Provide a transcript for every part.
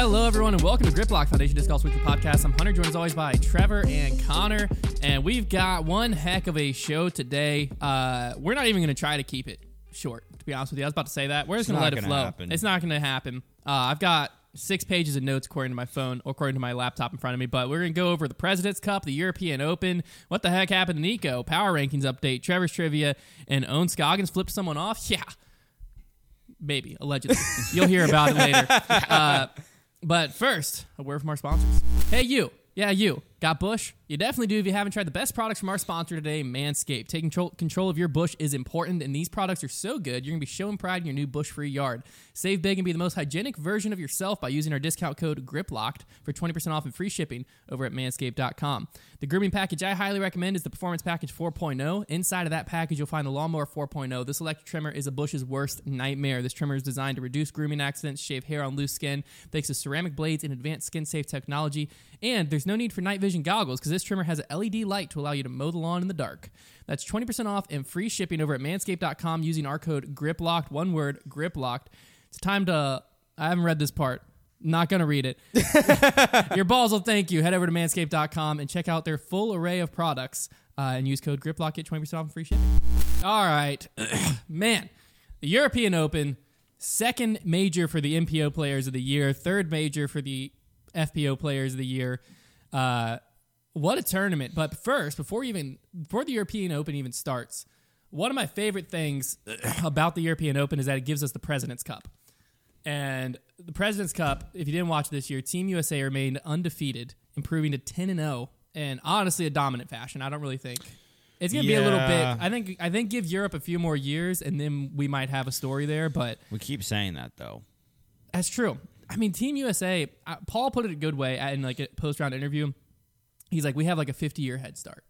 Hello, everyone, and welcome to Griplock Foundation Disc Golf Weekly Podcast. I'm Hunter, joined as always by Trevor and Connor, and we've got one heck of a show today. Uh, we're not even going to try to keep it short, to be honest with you. I was about to say that. We're just going to let it gonna flow. happen. It's not going to happen. Uh, I've got six pages of notes according to my phone, or according to my laptop in front of me, but we're going to go over the President's Cup, the European Open, what the heck happened to Nico, power rankings update, Trevor's trivia, and Owen Scoggins flipped someone off. Yeah. Maybe, allegedly. You'll hear about it later. Uh, but first, a word from our sponsors. Hey, you. Yeah, you. Got Bush? You definitely do if you haven't tried the best products from our sponsor today, Manscaped. Taking control, of your bush is important, and these products are so good, you're going to be showing pride in your new bush free yard. Save big and be the most hygienic version of yourself by using our discount code GRIPLOCKED for 20% off and free shipping over at manscaped.com. The grooming package I highly recommend is the Performance Package 4.0. Inside of that package, you'll find the Lawnmower 4.0. This electric trimmer is a bush's worst nightmare. This trimmer is designed to reduce grooming accidents, shave hair on loose skin, thanks to ceramic blades and advanced skin safe technology. And there's no need for night vision goggles because this trimmer has an LED light to allow you to mow the lawn in the dark. That's 20% off and free shipping over at manscaped.com using our code GRIPLOCKED. One word, GRIPLOCKED. It's time to. I haven't read this part. Not going to read it. Your balls will thank you. Head over to manscaped.com and check out their full array of products uh, and use code GRIPLOCK. Get 20% off and free shipping. All right. Man, the European Open, second major for the MPO players of the year, third major for the FPO players of the year. Uh, what a tournament. But first, before even before the European Open even starts, one of my favorite things about the European Open is that it gives us the President's Cup. And the President's Cup, if you didn't watch this year, Team USA remained undefeated, improving to 10 and 0, and honestly a dominant fashion. I don't really think it's going to be a little bit. I think I think give Europe a few more years and then we might have a story there, but We keep saying that though. that's true. I mean, Team USA, uh, Paul put it a good way in like a post-round interview. He's like, "We have like a 50-year head start."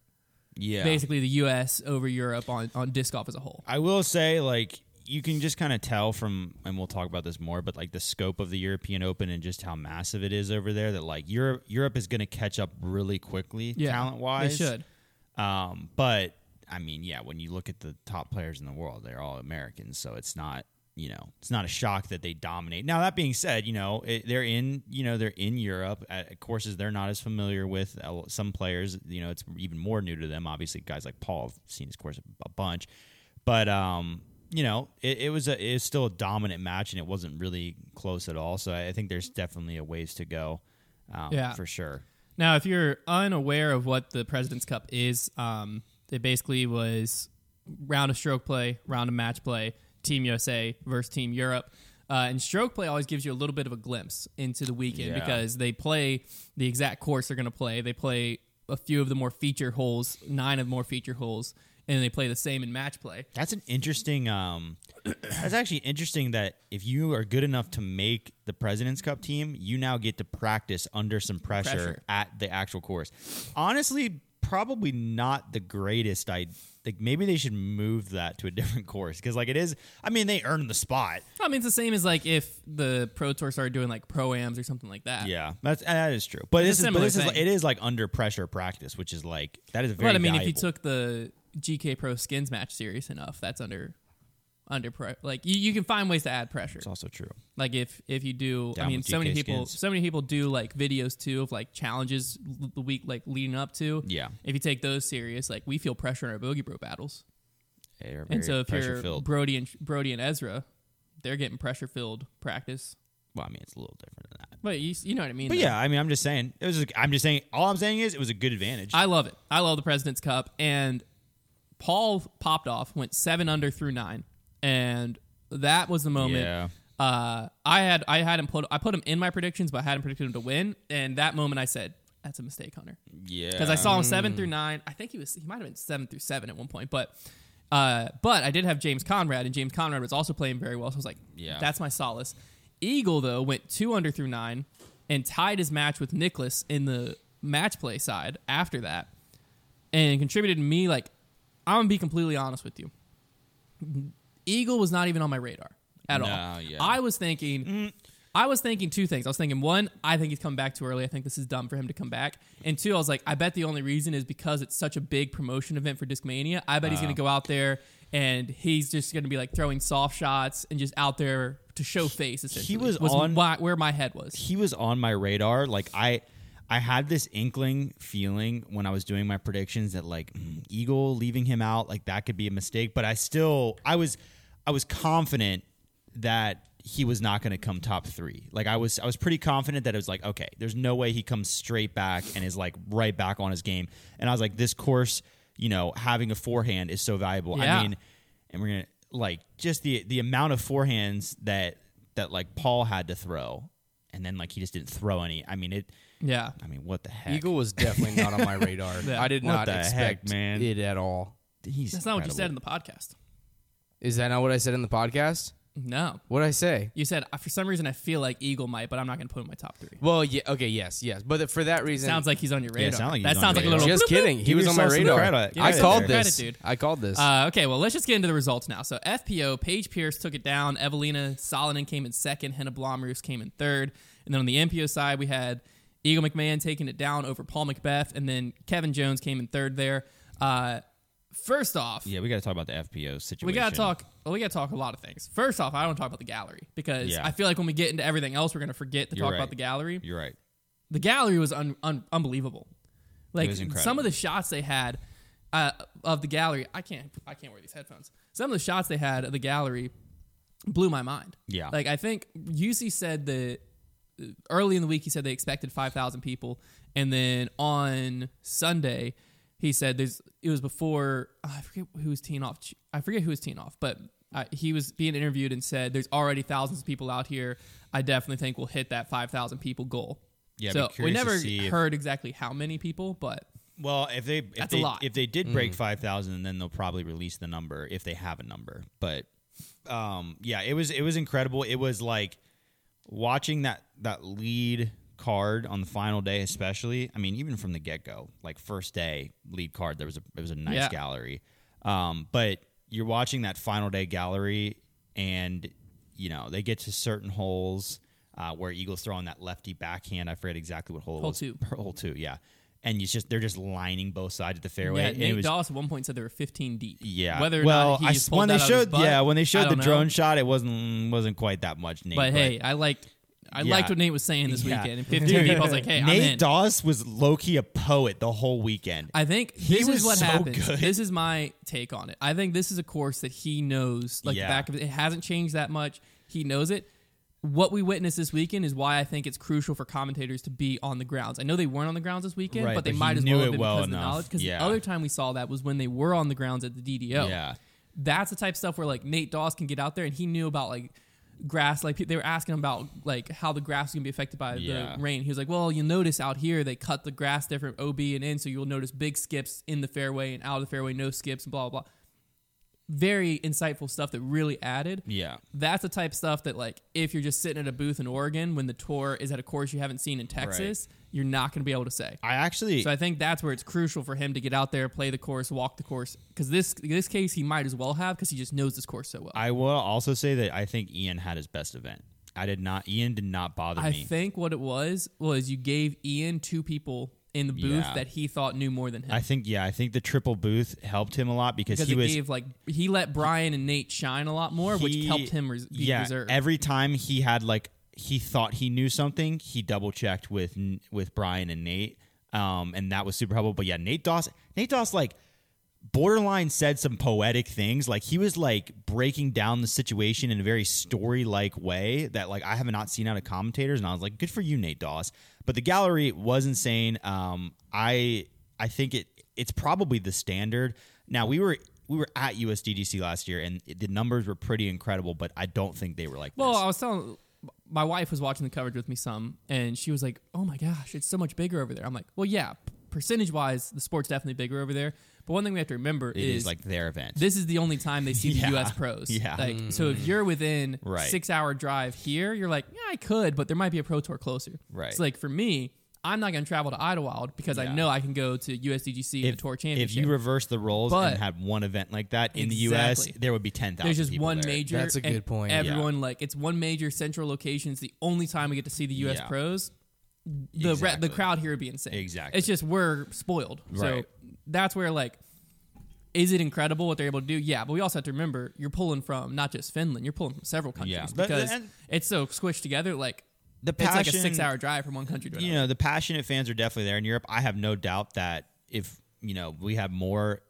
Yeah. Basically, the US over Europe on on disc golf as a whole. I will say, like, you can just kind of tell from, and we'll talk about this more, but like the scope of the European Open and just how massive it is over there. That like Europe, Europe is going to catch up really quickly, Yeah, talent wise. They should. Um, but I mean, yeah, when you look at the top players in the world, they're all Americans, so it's not, you know, it's not a shock that they dominate. Now that being said, you know, it, they're in, you know, they're in Europe at courses they're not as familiar with. Uh, Some players, you know, it's even more new to them. Obviously, guys like Paul have seen his course a, a bunch, but um, you know, it, it was a, it was still a dominant match, and it wasn't really close at all. So I think there's definitely a ways to go, um, Yeah. for sure. Now, if you're unaware of what the President's Cup is, um, it basically was round of stroke play, round of match play, Team USA versus Team Europe. Uh, and stroke play always gives you a little bit of a glimpse into the weekend Yeah. because they play the exact course they're going to play. They play a few of the more feature holes, nine of the more feature holes, and they play the same in match play. That's an interesting. Um, that's actually interesting that if you are good enough to make the President's Cup team, you now get to practice under some pressure, Pressure. at the actual course. Honestly, probably not the greatest. I think maybe they should move that to a different course because, like, it is. I mean, they earned the spot. I mean, it's the same as like if the Pro Tour started doing like pro ams or something like that. Yeah, that's that is true. But It's this is but this is it is like under pressure practice, which is like that is very. But I mean, if you took the GK Pro skins match serious enough, that's under under pressure. like you, you can find ways to add pressure. it's also true. Like if if you do, I mean, so many people skins. so many people do like videos too of like challenges the week like leading up to. Yeah, If you take those serious, like we feel pressure in our bogey bro battles, and so if you're filled. Brody and Brody and Ezra, they're getting pressure filled practice. well, I mean, it's a little different than that. But you you know what I mean. But though. yeah, I mean, I'm just saying. It was. Just, I'm just saying. All I'm saying is, it was a good advantage. I love it. I love the President's Cup. And Paul popped off, went seven under through nine, and that was the moment. Yeah. Uh, I had I had him put I put him in my predictions, but I hadn't predicted him to win. And that moment, I said, "That's a mistake, Hunter," yeah. because I saw him seven through nine. I think he was he might have been seven through seven at one point, but. Uh, but I did have James Conrad, and James Conrad was also playing very well. So I was like, Yeah. that's my solace. Eagle though went two under through nine, and tied his match with Nicholas in the match play side after that, and contributed to me like I'm gonna be completely honest with you. Eagle was not even on my radar at No, all. yeah. I was thinking, I was thinking two things. I was thinking one, I think he's come back too early. I think this is dumb for him to come back. And two, I was like, I bet the only reason is because it's such a big promotion event for Discmania. I bet he's Uh-huh. gonna go out there and he's just going to be like throwing soft shots and just out there to show face. Essentially, was on- why- where my head was. he was on my radar. Like I, I had this inkling feeling when I was doing my predictions that like mm, Eagle leaving him out, like that could be a mistake. But I still, I was, I was confident that he was not going to come top three. Like I was, I was pretty confident that it was like, okay, there's no way he comes straight back and is like right back on his game. And I was like, this course, you know, having a forehand is so valuable. Yeah. I mean, and we're gonna like just the the amount of forehands that that like Paul had to throw, and then like he just didn't throw any. I mean it. Yeah, I mean what the heck? Eagle was definitely not on my radar. Yeah. I did What not the heck, expect man? it at all. He's that's not what you said in the podcast. Is that not what I said in the podcast? No, What I say? you said "Uh, for some reason I feel like Eagle might, but I'm not going to put him in my top three. Well, yeah, okay, yes, yes, but for that reason, Sounds like he's on your Yeah, radar. sound like he's that on sounds like your a radar. little. just bloop, bloop. kidding. He Give was on my yourself some radar. credit. Give I yourself called some this. credit, dude. I called this. Uh, okay, well, let's just get into the results now. So FPO, Paige Pierce took it down. Evelina Salonen came in second. Henna Blomroos came in third. And then on the MPO side, we had Eagle McMahon taking it down over Paul McBeth. And then Kevin Jones came in third there. Uh, first off, Yeah, we got to talk about the FPO situation. we got to talk. Well, we got to talk a lot of things. First off, I want to talk about the gallery because Yeah. I feel like when we get into everything else, we're going to forget to You're talk right. about the gallery. You're right. The gallery was un- un- unbelievable. Like was incredible. some of the shots they had uh, of the gallery, I can't I can't wear these headphones. Some of the shots they had of the gallery blew my mind. Yeah. Like I think UC said that early in the week he said they expected 5,000 people and then on Sunday he said there's it was before I forget who was teeing off I forget who was teeing off but uh, he was being interviewed and said there's already thousands of people out here I definitely think we'll hit that 5,000 people goal. Yeah, so we never see if- heard exactly how many people but Well, if they if That's a lot. if they did break five thousand, then they'll probably release the number if they have a number. But um, yeah, it was it was incredible. It was like watching that that lead card on the final day, especially. I mean, even from the get go, like first day lead card, there was a it was a nice Yeah. gallery. Um, but you're watching that final day gallery, and you know they get to certain holes uh, where Eagles throwing that lefty backhand. I forget exactly what hole it Hole two. Hole two, yeah. And you just they're just lining both sides of the fairway. yeah, and Nate it was, Doss at one point said they were 15 deep. yeah. Whether or well, not he I just s- pulled when they showed butt, yeah when they showed the know. drone shot, it wasn't wasn't quite that much. Nate, But hey, I liked I Yeah. liked what Nate was saying this Yeah. weekend. And 15 deep, I was like, hey, I'm Nate in. Doss was low key a poet the whole weekend. I think this was is what so happens. good. This is my take on it. I think this is a course that he knows, like Yeah. the back of it. It hasn't changed that much. He knows it. What we witnessed this weekend is why I think it's crucial for commentators to be on the grounds. I know they weren't on the grounds this weekend, Right, but they but he might as knew well have been well because of the enough. knowledge. Because Yeah. the other time we saw that was when they were on the grounds at the DDO. Yeah. that's the type of stuff where like Nate Doss can get out there and he knew about like grass. Like they were asking about like how the grass is gonna be affected by Yeah. the rain. He was like, "Well, you'll notice out here they cut the grass different OB and in, so you'll notice big skips in the fairway and out of the fairway, no skips, and blah blah blah." Very insightful stuff that really added. Yeah. That's the type of stuff that like if you're just sitting at a booth in Oregon when the tour is at a course you haven't seen in Texas, you're not gonna be able to say. I actually So I think that's where it's crucial for him to get out there, play the course, walk the course. Because this this case he might as well have because he just knows this course so well. I will also say that I think Ian had his best event. I did not. Ian did not bother I me. think what it was was you gave Ian two people in the booth Yeah. that he thought knew more than him. I think yeah. I think the triple booth helped him a lot because, because he it was gave like he let Brian and Nate shine a lot more, which helped him res- be yeah, reserved. Every time he had like he thought he knew something, he double checked with with Brian and Nate, um, and that was super helpful. But yeah, Nate Doss, Nate Doss, like borderline said some poetic things. Like he was like breaking down the situation in a very story like way that like I have not seen out of commentators, and I was like, good for you, Nate Doss But the gallery was insane. Um, I I think it it's probably the standard. Now we were. We were at USDGC last year, and the numbers were pretty incredible. But I don't think they were like well, this. I was telling my wife was watching the coverage with me some, and she was like, "Oh my gosh, it's so much bigger over there." I'm like, "Well, yeah, percentage wise, the sport's definitely bigger over there." But one thing we have to remember It is is like their event. this is the only time they see Yeah. the U.S. pros. Yeah. Like, so if mm-hmm. you're within Right. six hour drive here, you're like, yeah, I could, but there might be a pro tour closer. Right. So like for me, I'm not going to travel to Idlewild because I know I can go to USDGC and if, the Tour Championship. if you reverse the roles But- and had one event like that in the U.S., there would be ten thousand. there's just one major. That's a good point. Everyone like it's one major central location. It's the only time we get to see the U.S. Yeah. pros. The re- the crowd here would be insane. Exactly. It's just we're spoiled. So Right. that's where like Is it incredible what they're able to do? Yeah, but we also have to remember you're pulling from not just Finland, you're pulling from several countries Yeah. But- because and- it's so squished together. Like The it's like a six hour drive from one country to another. you know the passionate fans are definitely there in Europe. I have no doubt that if you know we have more, if-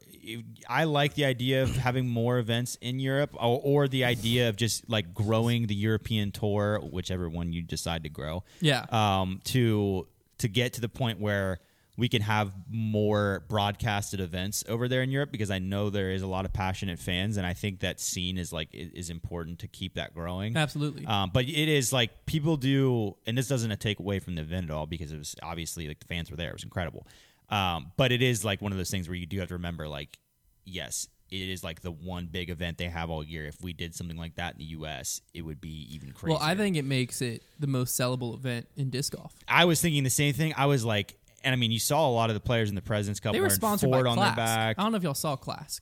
I like the idea of having more events in Europe, or, or the idea of just like growing the European tour, whichever one you decide to grow. Yeah. Um, to to get to the point where we can have more broadcasted events over there in Europe because I know there is a lot of passionate fans and I think that scene is like is important to keep that growing. Absolutely. Um, but it is like people do, and this doesn't take away from the event at all because it was obviously like the fans were there. It was incredible. Um, but it is like one of those things where you do have to remember, like, yes, it is like the one big event they have all year. If we did something like that in the U.S., it would be even crazier. well, I think it makes it the most sellable event in disc golf. I was thinking the same thing. I was like, and I mean, you saw a lot of the players in the President's Cup They were sponsored Ford by on Klask. their back. I don't know if y'all saw Klask.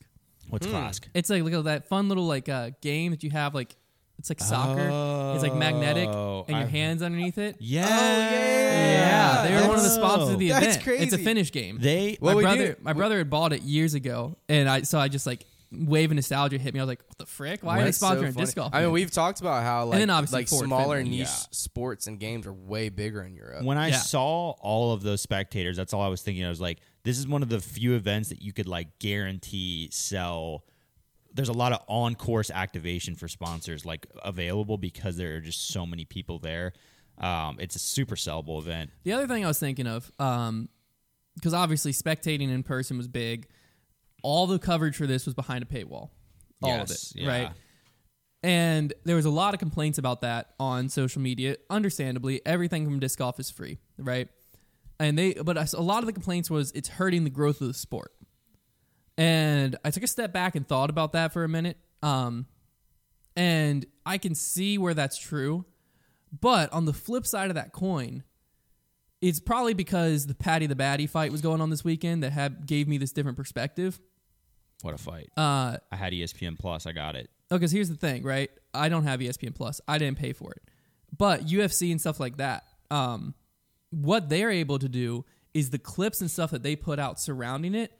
What's Klask? It's like look at that fun little like uh, game that you have like it's like soccer. it's like magnetic Oh, and your I've- hands underneath it. Yeah, oh, Yeah, they were one of the That's- sponsors of the that's event. It's a crazy. Finnish game. They Well, my brother, do- my brother had bought it years ago, and I so I just like wave of nostalgia hit me. I was like, "What the frick? Why are they That's so sponsoring funny. disc golf?" I mean, we've talked about how like, then obviously like Ford smaller Finland, niche yeah. sports and games are way bigger in Europe. when I Yeah. saw all of those spectators, that's all I was thinking. I was like, this is one of the few events that you could like guarantee sell. There's a lot of on course activation for sponsors like available because there are just so many people there. Um, it's a super sellable event. The other thing I was thinking of, because obviously spectating in person was big. All the coverage for this was behind a paywall. All of it, yeah. right? And there was a lot of complaints about that on social media. Understandably, everything from disc golf is free, right? And they, but a lot of the complaints was it's hurting the growth of the sport. And I took a step back and thought about that for a minute. Um, and I can see where that's true. But on the flip side of that coin, it's probably because the Paddy the Baddy fight was going on this weekend that had gave me this different perspective. What a fight! Uh, I had ESPN Plus. I got it. Oh, because here's the thing, right? I don't have ESPN Plus. I didn't pay for it. But UFC and stuff like that, um, what they're able to do is the clips and stuff that they put out surrounding it.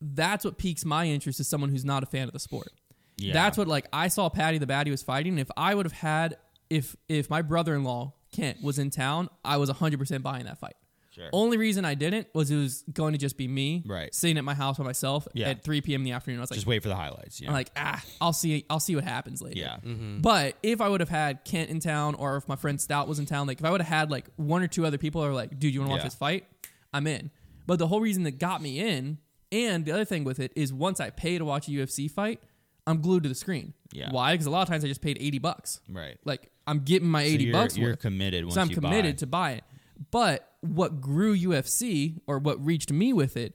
That's what piques my interest as someone who's not a fan of the sport. Yeah. That's what like I saw Paddy the Baddy was fighting. If I would have had if if my brother in law Kent was in town, I was hundred percent buying that fight. Sure. Only reason I didn't was it was going to just be me, Right. sitting at my house by myself Yeah. at 3 p.m. in the afternoon. I was like, Just wait for the highlights. Yeah. I'm like, ah, I'll see, I'll see what happens later. yeah. But if I would have had Kent in town, or if my friend Stout was in town, like if I would have had like one or two other people who are like, dude, you want to watch Yeah. this fight? I'm in. But the whole reason that got me in, and the other thing with it is once I pay to watch a UFC fight, I'm glued to the screen. Yeah. Why? Because a lot of times I just paid 80 bucks. Right. Like I'm getting my So 80 you're, bucks You're worth. committed. Once so I'm committed buy. to buy it. But what grew UFC or what reached me with it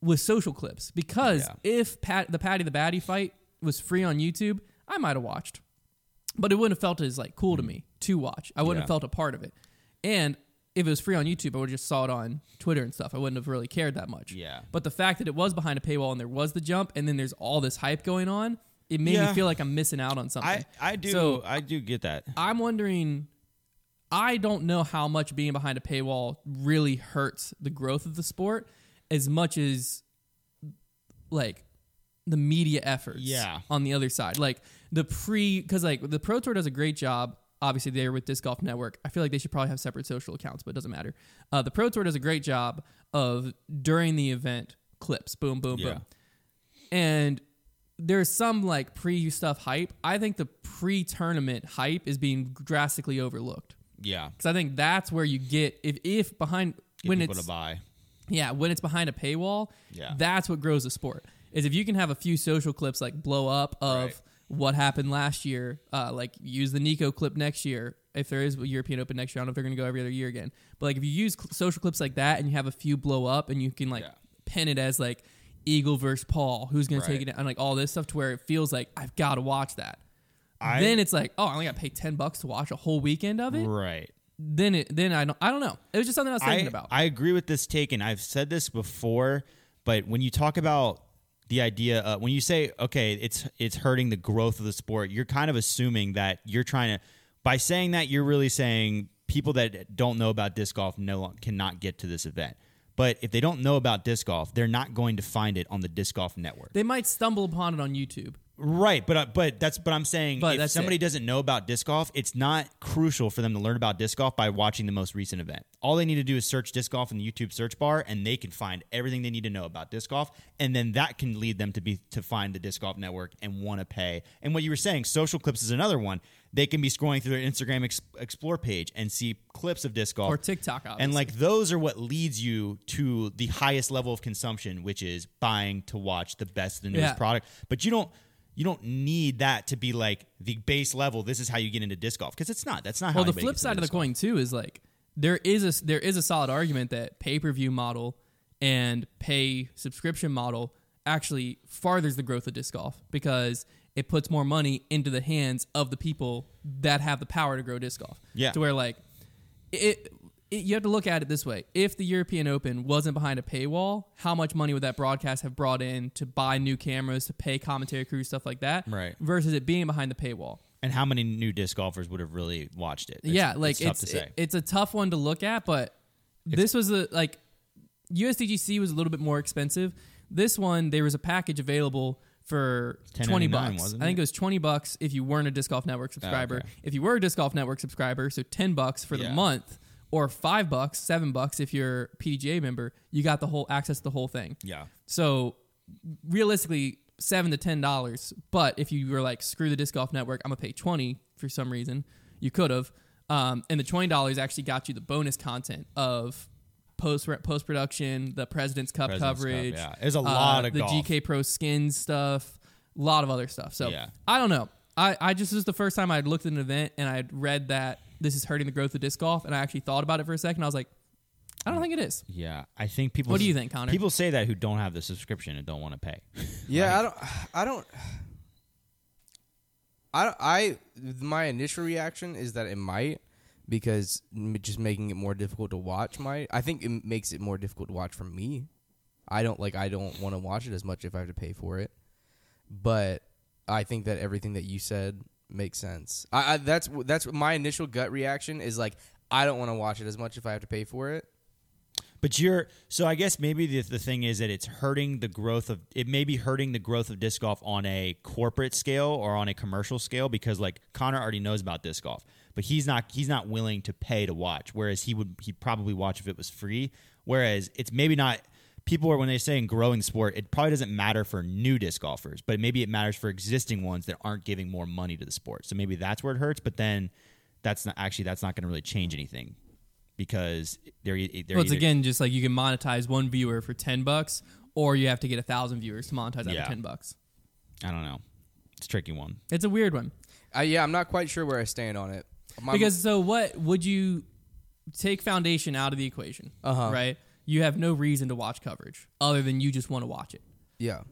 was social clips. Because Yeah. if Pat, the Paddy the Baddy fight was free on YouTube, I might have watched. But it wouldn't have felt as like cool to me to watch. I wouldn't have Mm. Felt a part of it. And if it was free on YouTube, I would have just saw it on Twitter and stuff. I wouldn't have really cared that much. Yeah. But the fact that it was behind a paywall and there was the jump and then there's all this hype going on, it made Yeah. me feel like I'm missing out on something. I I do So- I do get that. I'm wondering. I don't know how much being behind a paywall really hurts the growth of the sport as much as like the media efforts Yeah. on the other side. Like the pre because like the Pro Tour does a great job. Obviously, they're with Disc Golf Network. I feel like they should probably have separate social accounts, but it doesn't matter. Uh, the Pro Tour does a great job of during the event clips, boom, boom, Yeah. boom, and there's some like pre stuff hype. I think the pre tournament hype is being drastically overlooked Yeah. because I think that's where you get if if behind Get when it's to buy. yeah when it's behind a paywall. Yeah. that's what grows the sport. Is if you can have a few social clips like blow up of Right. What happened last year. Uh, like use the Nico clip next year if there is a European Open next year. I don't know if they're going to go every other year again. But like if you use cl- social clips like that and you have a few blow up and you can like Yeah. pin it as like Eagle versus Paul, who's going to take it and like all this stuff to where it feels like I've got to watch that. I, then it's like, oh, I only got to pay ten bucks to watch a whole weekend of it. right. Then it, then I don't, I don't know. It was just something I was thinking I, about. I agree with this take, and I've said this before, but when you talk about the idea, uh, when you say, okay, it's it's hurting the growth of the sport, you're kind of assuming that you're trying to, by saying that, you're really saying people that don't know about disc golf no cannot get to this event. But if they don't know about disc golf, they're not going to find it on the disc golf network. They might stumble upon it on YouTube. Right, but uh, but that's but I'm saying But if somebody it. doesn't know about disc golf, it's not crucial for them to learn about disc golf by watching the most recent event. All they need to do is search disc golf in the YouTube search bar, and they can find everything they need to know about disc golf, and then that can lead them to be to find the disc golf network and want to pay. And what you were saying, social clips is another one. They can be scrolling through their Instagram ex- explore page and see clips of disc golf Or TikTok, obviously. and like those are what leads you to the highest level of consumption, which is buying to watch the best, the newest Yeah. product. But you don't you don't need that to be like the base level. This is how you get into disc golf because it's not. That's not how. Well, the flip side of the golf. coin too is like there is a there is a solid argument that pay per view model and pay subscription model actually farthers the growth of disc golf because it puts more money into the hands of the people that have the power to grow disc golf. Yeah. To where like it, it you have to look at it this way: if the European Open wasn't behind a paywall, how much money would that broadcast have brought in to buy new cameras, to pay commentary crews, stuff like that? Right. Versus it being behind the paywall. And how many new disc golfers would have really watched it? It's- yeah, like it's tough it's to say. it- it's a tough one to look at, but this was a like USDGC was a little bit more expensive. This one there was a package available for twenty bucks. I think it? it was twenty bucks if you weren't a Disc Golf Network oh, subscriber. okay. If you were a Disc Golf Network subscriber, so ten bucks for the month, or five bucks, seven bucks if you're a PDGA member, you got the whole access to the whole thing. yeah, So realistically, seven to ten dollars. But if you were like, screw the disc golf network, I'm gonna pay twenty for some reason, you could have. Um, and the twenty dollars actually got you the bonus content of post post production, the President's Cup President's Cup, coverage. yeah. There's a uh, lot of the golf. GK Pro skins stuff, a lot of other stuff. So Yeah. I don't know. I, I just this is the first time I'd looked at an event and I'd read that this is hurting the growth of disc golf, and I actually thought about it for a second. I was like, I don't think it is. yeah. I think people. What do you think, Connor? People say that who don't have the subscription and don't want to pay. Yeah, I don't. I don't. I I my initial reaction is that it might because m- just making it more difficult to watch might. I think it makes it more difficult to watch for me. I don't like. I don't want to watch it as much if I have to pay for it. But I think that everything that you said makes sense. I, I that's that's my initial gut reaction is like I don't want to watch it as much if I have to pay for it. But you're so I guess maybe the, the thing is that it's hurting the growth of it may be hurting the growth of disc golf on a corporate scale or on a commercial scale because like Connor already knows about disc golf, but he's not he's not willing to pay to watch. Whereas he would he'd probably watch if it was free. Whereas it's maybe not people are when they say in growing sport, it probably doesn't matter for new disc golfers, but maybe it matters for existing ones that aren't giving more money to the sport. So maybe that's where it hurts. But then that's not actually that's not going to really change anything because they're, e- they're Well, it's either- again just like you can monetize one viewer for ten bucks, or you have to get a thousand viewers to monetize that Yeah. for ten bucks. I don't know. It's a tricky one. It's a weird one Uh, yeah, I'm not quite sure where I stand on it. My- because so what would you take foundation out of the equation? Uh-huh. Right, you have no reason to watch coverage other than you just want to watch it. yeah,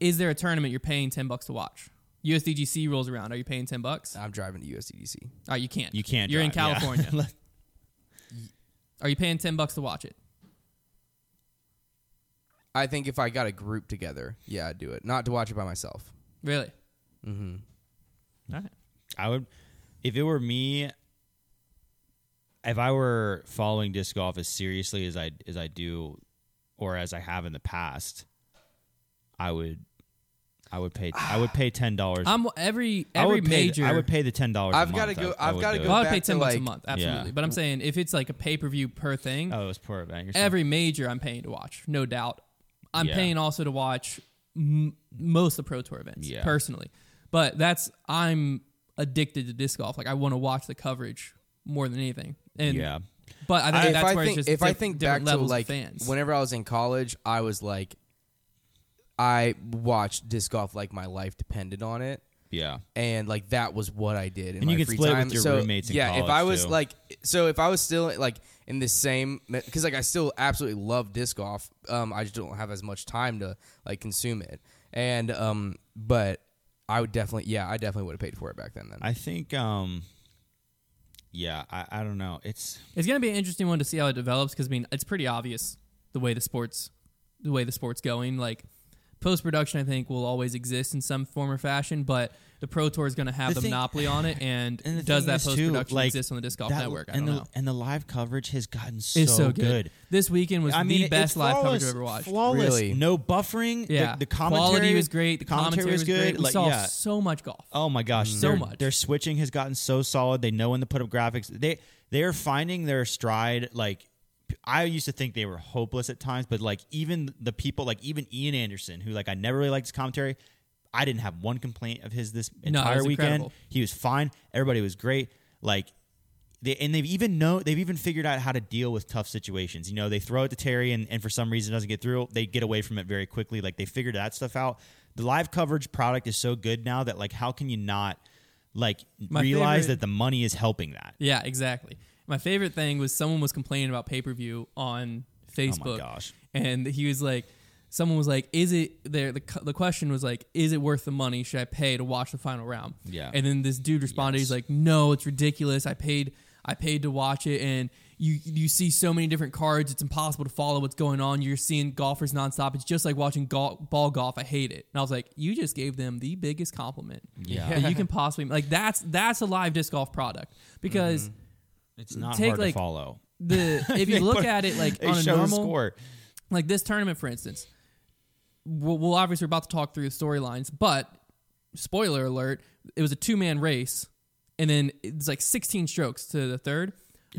Is there a tournament you're paying ten bucks to watch? USDGC rolls around. Are you paying ten bucks? I'm driving to USDGC. Oh, you can't. You can't. You're in drive, yeah. California. Are you paying ten bucks to watch it? I think if I got a group together, yeah, I'd do it. Not to watch it by myself. Really? Mm-hmm. All right. I would, if it were me, if I were following disc golf as seriously as I as I do, or as I have in the past, I would, I would pay. I would pay ten dollars. I'm every I every would pay. major. I would pay the ten dollars. I've gotta go- I've gotta Well, go I would pay ten bucks a month, absolutely. Yeah. But I'm saying if it's like a pay per view per thing, Oh, it was per event. You're every major I'm paying to watch, no doubt. I'm Yeah. paying also to watch m- most of the pro tour events Yeah. personally, but that's I'm addicted to disc golf. Like I want to watch the coverage more than anything. And yeah. but I think if that's I where think it's just if I diff- think back different to like of fans. whenever I was in college, I was like, I watched disc golf like my life depended on it. Yeah. and like that was what I did in And my you could free split it time. with your so, roommates in yeah, if I was too. like, so if I was still like in the same, because like I still absolutely love disc golf. Um, I just don't have as much time to like consume it, and um, but I would definitely, yeah, I definitely would have paid for it back then. Then I think. Um. Yeah. I. I don't know. It's. It's gonna be an interesting one to see how it develops because I mean it's pretty obvious the way the sports, the way the sport's going. Like Post production, I think, will always exist in some form or fashion, but the Pro Tour is going to have The the, thing- monopoly on it. And, And does that post production like, exist on the disc golf that- network? I and don't the know. and the live coverage has gotten so, It's so good. This weekend was I mean, the best live coverage I've ever watched. Flawless, Really? no buffering. Yeah, the, the commentary quality was great. The commentary, was good. Great. We Like, saw yeah. so much golf. Oh my gosh, So their, much. Their switching has gotten so solid. They know when to put up graphics. They they are finding their stride. Like I used to think they were hopeless at times, but like even the people, like even Ian Anderson, who like I never really liked his commentary. I didn't have one complaint of his this No, it entire was weekend. incredible. He was fine. Everybody was great. Like they and they've even know they've even figured out how to deal with tough situations. You know, they throw it to Terry and, and for some reason it doesn't get through. They get away from it very quickly. Like they figured that stuff out. The live coverage product is so good now that like how can you not like My realize favorite- that the money is helping that? Yeah, exactly. My favorite thing was someone was complaining about pay per view on oh Facebook. Oh gosh. And he was like, someone was like, "Is it there?" The, the question was like, "Is it worth the money? Should I pay to watch the final round?" Yeah. And then this dude responded, Yes. "He's like, no, it's ridiculous. I paid, I paid to watch it, and you you see so many different cards. It's impossible to follow what's going on. You're seeing golfers nonstop. It's just like watching gol- ball golf. I hate it." And I was like, "You just gave them the biggest compliment Yeah. you can possibly like. That's that's a live disc golf product because." Mm-hmm. It's not Take, hard like, to follow. The if you look put- at it like on a normal score. like this tournament, for instance, we'll, we'll obviously we're about to talk through the storylines, but spoiler alert, it was a two man race, and then it's like 16 strokes to the third,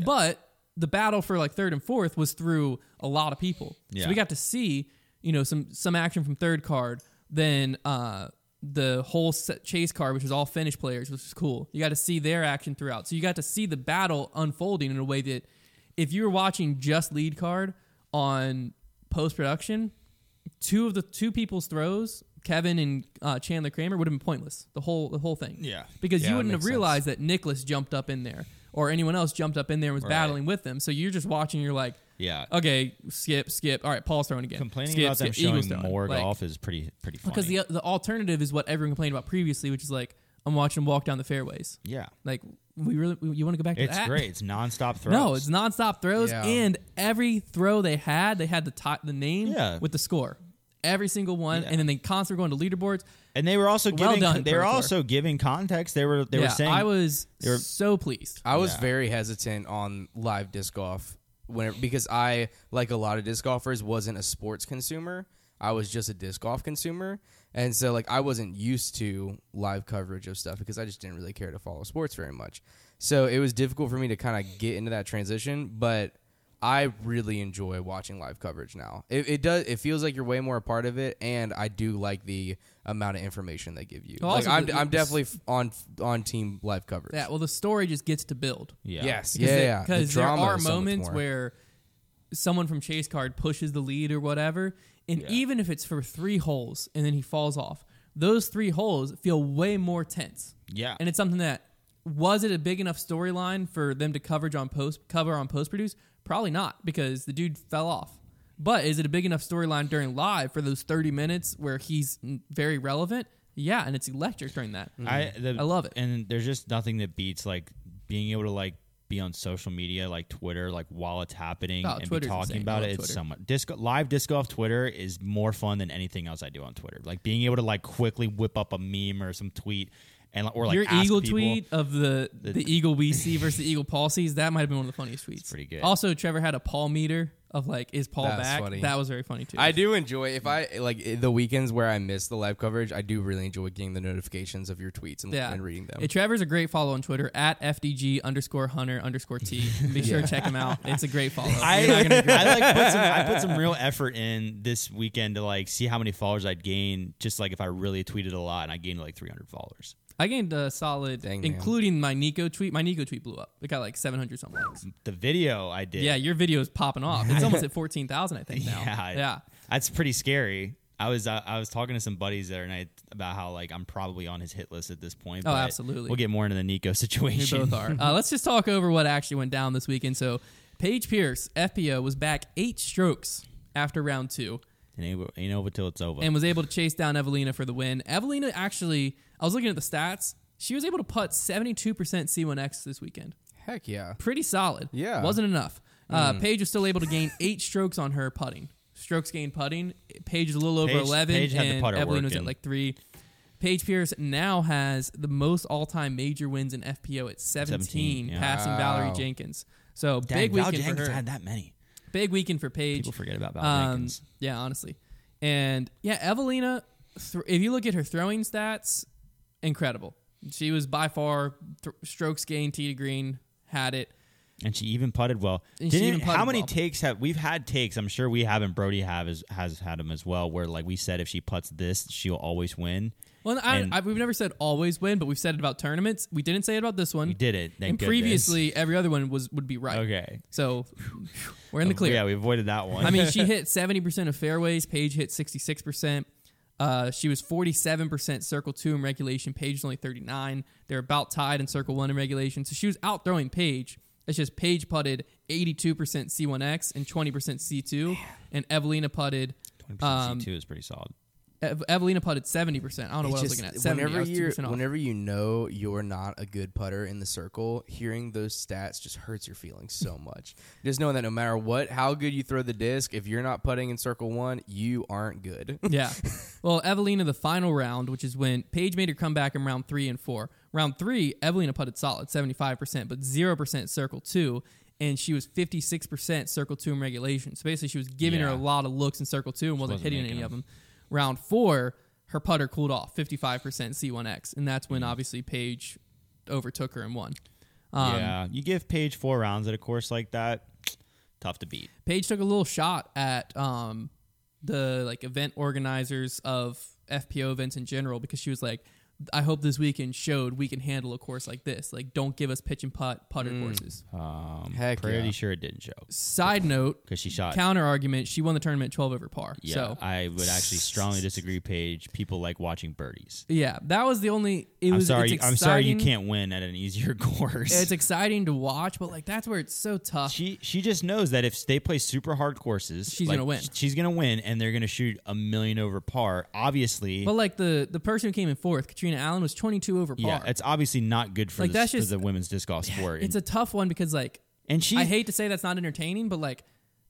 but the battle for like third and fourth was through a lot of people, so we got to see you know some some action from third card, then uh the whole set chase card, which was all Finnish players, which was cool. You got to see their action throughout, so you got to see the battle unfolding in a way that if you were watching just lead card on post production, two of the two people's throws, Kevin and uh, Chandler Kramer, would have been pointless. The whole the whole thing. Yeah. because Yeah, you wouldn't have makes sense. realized that Nicholas jumped up in there or anyone else jumped up in there and was Right. battling with them. So you're just watching. You're like, Yeah. okay, skip, skip. All right, Paul's throwing again. Complaining skip, about them skip, showing throwing. more Like, golf is pretty pretty funny. because the the alternative is what everyone complained about previously, which is like I'm watching them walk down the fairways. yeah. Like we really you want to go back to It's that? great. It's nonstop throws. No, it's nonstop throws, Yeah. and every throw they had, they had the ti the name Yeah. with the score. Every single one, Yeah. and then they constantly going to leaderboards. and they were also Well giving done, they were also giving context. They were they yeah, were saying I was they were- so pleased. I was Yeah. very hesitant on live disc golf when because I, like a lot of disc golfers, wasn't a sports consumer. I was just a disc golf consumer, and so like I wasn't used to live coverage of stuff because I just didn't really care to follow sports very much. So it was difficult for me to kind of get into that transition, but I really enjoy watching live coverage now. It, it does. It feels like you're way more a part of it, and I do like the amount of information they give you. Well, like I'm, the- I'm definitely f- on on team live coverage. Yeah, well, the story just gets to build. yeah. Yes. Because Yeah. they- yeah. The Because there are is so moments where someone from Chase Card pushes the lead or whatever, and Yeah. even if it's for three holes and then he falls off, those three holes feel way more tense. Yeah. and it's something that was it a big enough storyline for them to coverage on post cover on post produce? Probably not because the dude fell off. But is it a big enough storyline during live for those thirty minutes where he's very relevant? Yeah, and it's electric during that. Mm-hmm. I the, I love it. and there's just nothing that beats like being able to like be on social media like Twitter like while it's happening Oh, and Twitter's be talking insane. About love it. It's Twitter. so much disc live disco off Twitter is more fun than anything else I do on Twitter. Like being able to like quickly whip up a meme or some tweet and or like Your ask Eagle people. tweet of the, the Eagle we see versus the Eagle Paul sees that might have been one of the funniest tweets. pretty good. Also, Trevor had a Paul meter of like, is Paul That's back? funny. That was very funny too. I do enjoy if I like the weekends where I miss the live coverage. I do really enjoy getting the notifications of your tweets and, Yeah, and reading them. Hey, Trevor's a great follow on Twitter at FDG underscore Hunter underscore T. Be sure to check him out. It's a great follow. I, You're not gonna regret I like put some I put some real effort in this weekend to like see how many followers I'd gain just like if I really tweeted a lot and I gained like 300 followers. I gained a solid, Dang, man. including my Nico tweet. My Nico tweet blew up. It got like 700 something likes. The video I did. Yeah, your video is popping off. It's almost at 14,000, I think now. Yeah, yeah. that's pretty scary. I was uh, I was talking to some buddies the other night about how like I'm probably on his hit list at this point. Oh, but absolutely. We'll get more into the Nico situation. We both are. Uh, let's just talk over what actually went down this weekend. So, Paige Pierce, FPO, was back eight strokes after round two And ain't, ain't over till it's over. and was able to chase down Evelina for the win. Evelina actually, I was looking at the stats. She was able to putt 72% C1X this weekend. Heck yeah. Pretty solid. Yeah. Wasn't enough. Uh, Paige was still able to gain eight strokes on her putting. strokes gained putting. Paige is a little over Paige- 11, Paige had the and putter Evelyn was at working. like three. Paige Pierce now has the most all-time major wins in FPO at 17, 17, yeah. passing Valerie Wow. Jenkins. So Dang, big Val weekend for Jenkins her. had that many. Big weekend for Paige. People forget about Val Um, Jenkins. yeah, honestly. And yeah, Evelina, th- if you look at her throwing stats, incredible. She was by far th- strokes gained tee to green, had it. And she even putted well. And Didn't- even putted how many well. takes have we've had takes? I'm sure we haven't. Brody have is, has had them as well. Where like we said, if she puts this, she'll always win. Well, I, I, we've never said always win, but we've said it about tournaments. We didn't say it about this one. We did it. Thank and goodness. previously, every other one was would be right. okay, So we're in the oh, clear. Yeah, we avoided that one. I mean, she hit 70% of fairways. Paige hit 66%. Uh, she was 47% circle two in regulation. Paige was only 39. They're about tied in circle one in regulation. So she was out throwing Paige. It's just Paige putted 82% C1X and 20% C2. And Evelina putted, 20% um, C2 is pretty solid. Ev- Evelina putted 70%. I don't know what I was looking at. 70. I whenever was you 2% whenever you know you're not a good putter in the circle, hearing those stats just hurts your feelings so much. Just knowing that no matter what, how good you throw the disc, if you're not putting in circle one, you aren't good. yeah. Well, Evelina, the final round, which is when Paige made her comeback in round three and four. Round three, Evelina putted solid, 75%, but 0% circle two. And she was 56% circle two in regulation. So basically, she was giving her a lot of looks in circle two and wasn't, wasn't hitting any of them. Round four, her putter cooled off, 55% C1X. And that's when obviously Paige overtook her and won. Um, yeah, you give Paige four rounds at a course like that, tough to beat. Paige took a little shot at um, the like event organizers of FPO events in general because she was like, I hope this weekend showed we can handle a course like this. Like, don't give us pitch and putt putter courses. Um, Heck pretty yeah. sure it didn't show Side note, because she shot. counter argument, she won the tournament 12 over par. yeah, So, I would actually strongly disagree. Paige, people like watching birdies. yeah, that was the only. It I'm was. sorry. it's I'm sorry you exciting- can't win at an easier course. It's exciting to watch, but like that's where it's so tough. she she just knows that if they play super hard courses, She's like, gonna win. She's gonna win, and they're gonna shoot a million over par. Obviously, but like the the person who came in fourth, Catrina Allen, was 22 over par. yeah, it's obviously not good for, Like, the, that's for just- the women's disc golf sport. it's a tough one because like and she I hate to say that's not entertaining, but like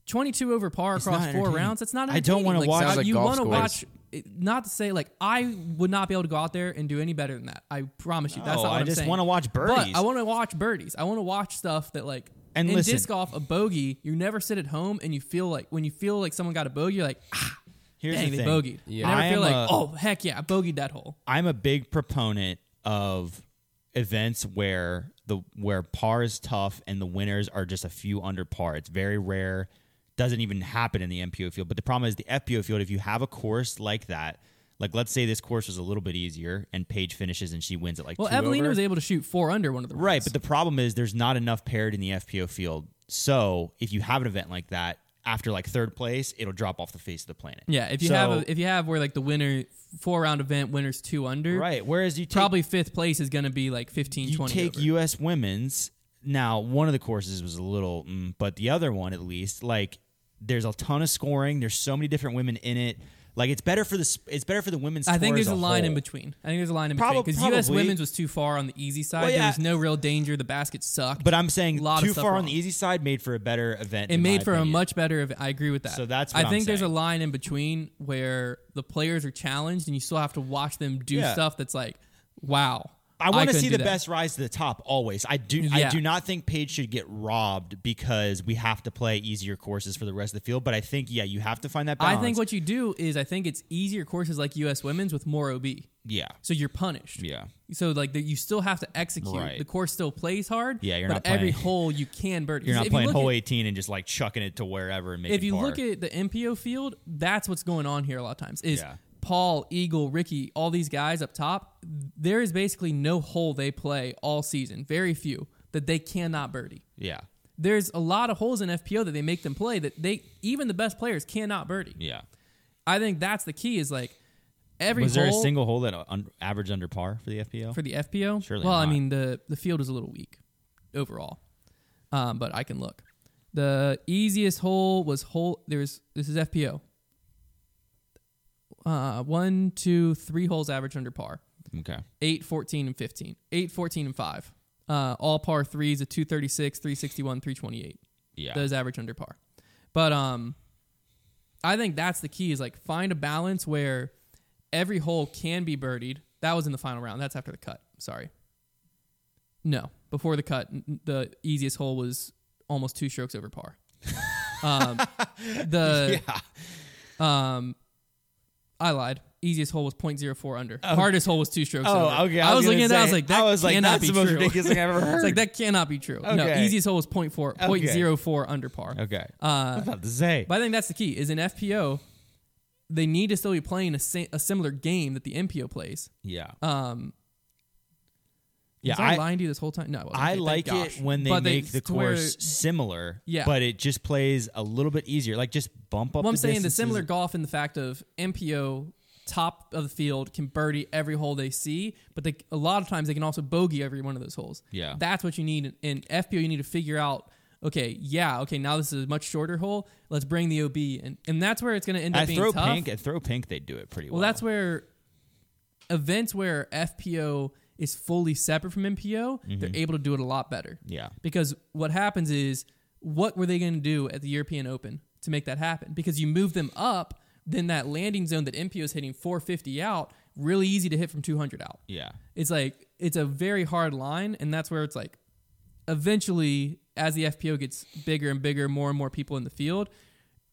22 over par across not four entertaining. rounds, it's not. Entertaining. I don't want wanna to watch- Sounds like you golf want to scores. watch. Not to say like I would not be able to go out there and do any better than that. I promise you. That's No, not what I I'm just saying. wanna watch birdies. But. I want to watch birdies. I want to watch stuff that like. And in listen- disc golf, a bogey, you never sit at home and you feel like when you feel like someone got a bogey, you're like, ah, here's dang, the they thing. bogeyed. Yeah. Never I feel am like, a- oh heck yeah, I bogeyed that hole. I'm a big proponent of events where the where par is tough and the winners are just a few under par. It's very rare. Doesn't even happen in the MPO field. But the problem is the FPO field. If you have a course like that, like let's say this course was a little bit easier and Paige finishes and she wins it like Well, two Evelina over. was able to shoot four under one of the right. rounds. But the problem is there's not enough paired in the FPO field. So if you have an event like that after like third place, it'll drop off the face of the planet. yeah, if you So- have a, if you have where like the winner four round event winners two under, right. Whereas you take probably fifth place is going to be like 15, you 20 take over. U.S. women's. Now, one of the courses was a little, mm, but the other one, at least, like there's a ton of scoring. There's so many different women in it. Like it's better for the it's better for the women's. I think there's as a line in between. I think there's a line in Prob- between because U.S. women's was too far on the easy side. Well, There was no real danger. The basket sucked. But I'm saying too far on the easy side made for a better event. it made for a much better. Ev- I agree with that. So that's I what I'm think there's a line in between where the players are challenged and you still have to watch them do Yeah. stuff that's like, wow. I want to see the that. best rise to the top always. I do. I do not think Paige should get robbed because we have to play easier courses for the rest of the field. But I think yeah, you have to find that balance. I think what you do is I think it's easier courses like U.S. women's with more OB. yeah, So you're punished. yeah. So like the, you still have to execute. Right. The course still plays hard. Yeah, you're but not every hole you can birdie. You're not you playing look hole at- 18 and just like chucking it to wherever and making if you par. look at the MPO field, that's what's going on here a lot of times. Is Yeah. Paul, Eagle, Ricky, all these guys up top, there is basically no hole they play all season, very few, that they cannot birdie. yeah, There's a lot of holes in FPO that they make them play that they even the best players cannot birdie. yeah. I think that's the key is like every Was there a hole single hole that un- averaged under par for the FPO? for the FPO. Surely well, I not. mean the the field is a little weak overall, um, but I can look. The easiest hole was hole. There's this is FPO. Uh, one, two, three holes average under par. okay. 8, 14, and 15. 8, 14, and 5. Uh, all par threes, a 236, 361, 328. Yeah. Those average under par. But um, I think that's the key is like find a balance where every hole can be birdied. That was in the final round. That's after the cut. Sorry. No, before the cut, n- the easiest hole was almost two strokes over par. Um, the yeah. um, I lied. Easiest hole was 0.04 under. Hardest hole was two strokes Oh, over. okay. I, was, gonna looking at that. I was like, that I was like, cannot that's be the most true. ridiculous thing I've ever heard. it's like that cannot be true. No, Okay. easiest hole was 0.4, Okay. 0.04 under par. Okay. Uh, I was about to say. But I think that's the key. Is in FPO, they need to still be playing a, sa- a similar game that the MPO plays. yeah. Um, Yeah, was I, I- lying to you this whole time? No, I. I Okay, like it when they But make the to course similar, Yeah. but it just plays a little bit easier. Like just bump up. Well, I'm the saying the similar golf in the fact of MPO top of the field can birdie every hole they see, but they a lot of times they can also bogey every one of those holes. Yeah. that's what you need in FPO. You need to figure out. Okay, yeah, okay. Now this is a much shorter hole. Let's bring the OB, and and that's where it's going to end up At being throw tough. pink, at throw pink, they do it pretty well. Well, that's where events where FPO is fully separate from MPO, they're mm-hmm. able to do it a lot better. yeah, Because what happens is, what were they going to do at the European Open to make that happen? Because you move them up, then that landing zone that MPO is hitting 450 out, really easy to hit from 200 out. yeah, It's like it's a very hard line, and that's where it's like, eventually, as the FPO gets bigger and bigger, more and more people in the field,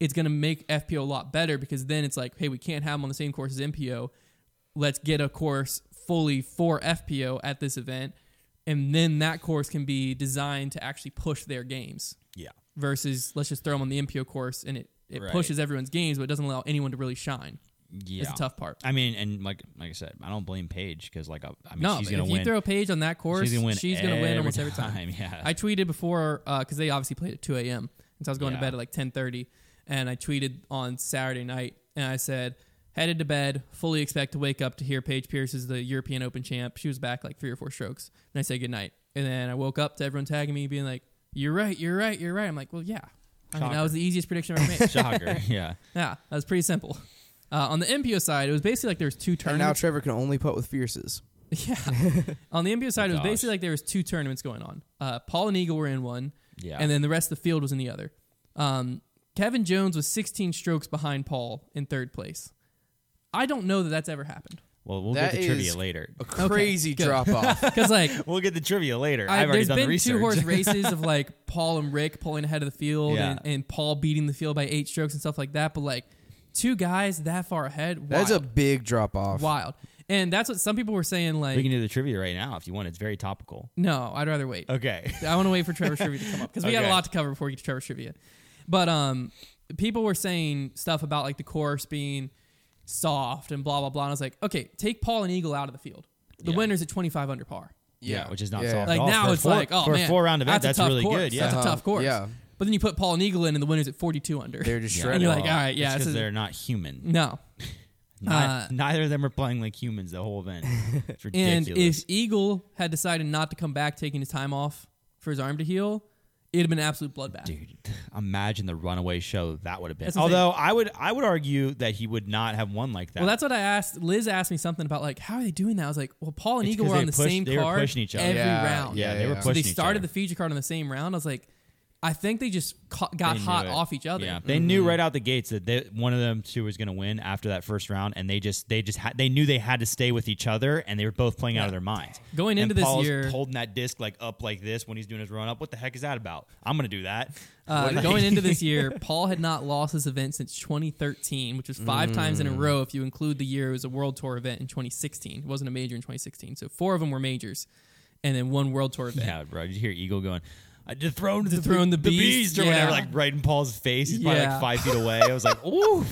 it's going to make FPO a lot better because then it's like, hey, we can't have them on the same course as MPO. Let's get a course fully for FPO at this event, and then that course can be designed to actually push their games yeah. versus let's just throw them on the MPO course and it it Right. pushes everyone's games, but it doesn't allow anyone to really shine. Yeah, It's a tough part. I mean, and like like I said, I don't blame Paige because like I, I mean, no, she's gonna if win. you throw a page on that course, she's gonna win. she's gonna win almost every time. Yeah, I tweeted before uh, because they obviously played at 2 a.m. and so I was going Yeah. to bed at like 10:30, and I tweeted on Saturday night and I said, headed to bed, fully expect to wake up to hear Paige Pierce is the European Open champ. She was back like three or four strokes, and I said good night. And then I woke up to everyone tagging me, being like, "You're right, you're right, you're right." I'm like, "Well, yeah." I mean, that was the easiest prediction I've ever made. shocker. Yeah, yeah, that was pretty simple. Uh, on the MPO side, it was basically like there was two And now. Trevor can only putt with fierces. yeah. on the MPO side, it was Gosh. basically like there was two tournaments going on. Uh, Paul and Eagle were in one, yeah. and then the rest of the field was in the other. Um, Kevin Jones was 16 strokes behind Paul in third place. I don't know that that's ever happened well, we'll That get the trivia is- later. A crazy good. drop off. because like We'll get the trivia later. I, I've already there's done been the research. two horse races of like Paul and Rick pulling ahead of the field Yeah. and, and Paul beating the field by eight strokes and stuff like that. But like two guys that far ahead, That's a big drop off. wild. And that's what some people were saying. Like, we can do the trivia right now if you want. It's very topical. no, I'd rather wait. Okay. I want to wait for Trevor trivia to come up because we got a Okay. lot to cover before we get to Trevor trivia. But um, people were saying stuff about like the course being soft and blah blah blah. And I was like, okay, take Paul and Eagle out of the field. The Yeah. winner's at 25 under par. Yeah, which is not Yeah. soft. Like all now for it's four- like, oh for man, a four round event, that's, that's tough really course. good. Yeah, that's a tough course. Yeah. But then you put Paul and Eagle in, and the winner's at 42 under. They're just Yeah. shredded. and you're like, all right, yeah, because is they're not human. no. Ni- Uh, neither of them are playing like humans the whole event. It's And if Eagle had decided not to come back, taking his time off for his arm to heal, it'd have been an absolute bloodbath. Dude, imagine the runaway show that would have been. That's what Although I would, I would argue that he would not have won like that. Well, that's what I asked. Liz asked me something about like how are they doing that? I was like, well, Paul and It's Eagle 'cause were they on the pushed- same they were card pushing each other. every Yeah, round. yeah, Yeah, they were yeah. So they pushing each started other. the feature card on the same round. I was like, I think they just ca- got They knew hot it. off each other. Yeah, they knew right out the gates that they, one of them two was going to win after that first round, and they just they just had they knew they had to stay with each other, and they were both playing out of their minds. Going And into this Paul's year- holding that disc like up like this when he's doing his run up. What the heck is that about? I'm going to do that. Uh, What- going into this year, Paul had not lost this event since 2013, which was five times Mm. in a row if you include the year it was a World Tour event in 2016. It wasn't a major in 2016, so four of them were majors, and then one World Tour event. Yeah, bro. Did you hear Eagle going? I dethroned the, Dethroned the beast, or whatever, like right in Paul's face. He's probably Yeah. like five feet away. I was like, ooh,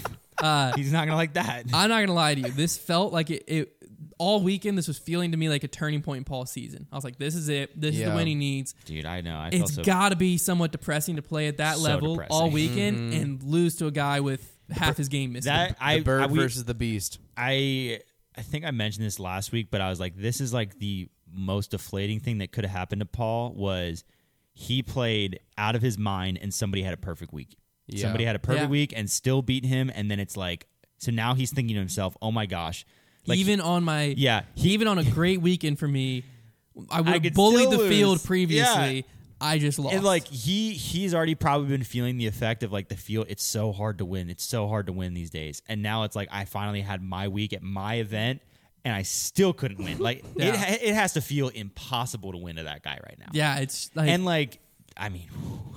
Uh, he's not gonna like that. I'm not gonna lie to you. This felt like it, it all weekend. This was feeling to me like a turning point in Paul's season. I was like, this is it. This is the Yeah. win he needs. Dude, I know. I felt It's so. got to be somewhat depressing to play at that So level depressing. all weekend and lose to a guy with half his game missing. that I the bird I, we- versus the beast. I I think I mentioned this last week, but I was like, this is like the most deflating thing that could have happened to Paul was he played out of his mind and somebody had a perfect week. Yeah. Somebody had a perfect Yeah. week and still beat him, and then it's like so now he's thinking to himself, oh my gosh, like even on my yeah, even on a great weekend for me, I would I have bullied still the field lose. previously. I just lost. And like he he's already probably been feeling the effect of like the feel it's so hard to win. It's so hard to win these days. And now it's like I finally had my week at my event and I still couldn't win. Like Yeah. it it has to feel impossible to win to that guy right now. yeah, it's like And like I mean,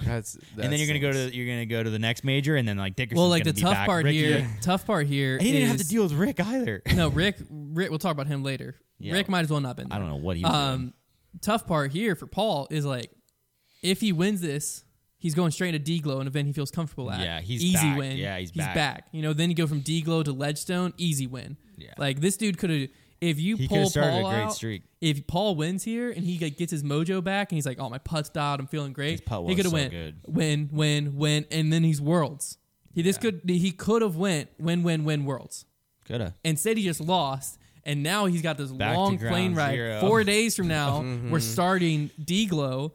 That's, and then you're gonna go to you're gonna go to the next major, and then like Dickerson's well, like the be tough back. part Ricky- here. Tough part here. He didn't have to deal with Rick either. No, Rick. Rick. We'll talk about him later. Yeah. Rick might as well not been. There. I don't know what he was doing. Um, tough part here for Paul is like, if he wins this, he's going straight into D glow, an event he feels comfortable at. Yeah, he's easy back. win. Yeah, he's back. back. You know, then you go from D glow to Ledgestone, easy win. Yeah. like this dude could have. If you He pull started Paul a great out, streak. if Paul wins here and he like, gets his mojo back and he's like, "Oh, my putt's dialed. I'm feeling great." His putt he could have so went, good. win, win, win, and then he's worlds. He this Yeah. could he could have went win, win, win worlds. Coulda. Instead, he just lost, and now he's got this Back long plane ride. zero. Four days from now, we're mm-hmm. starting D Glow.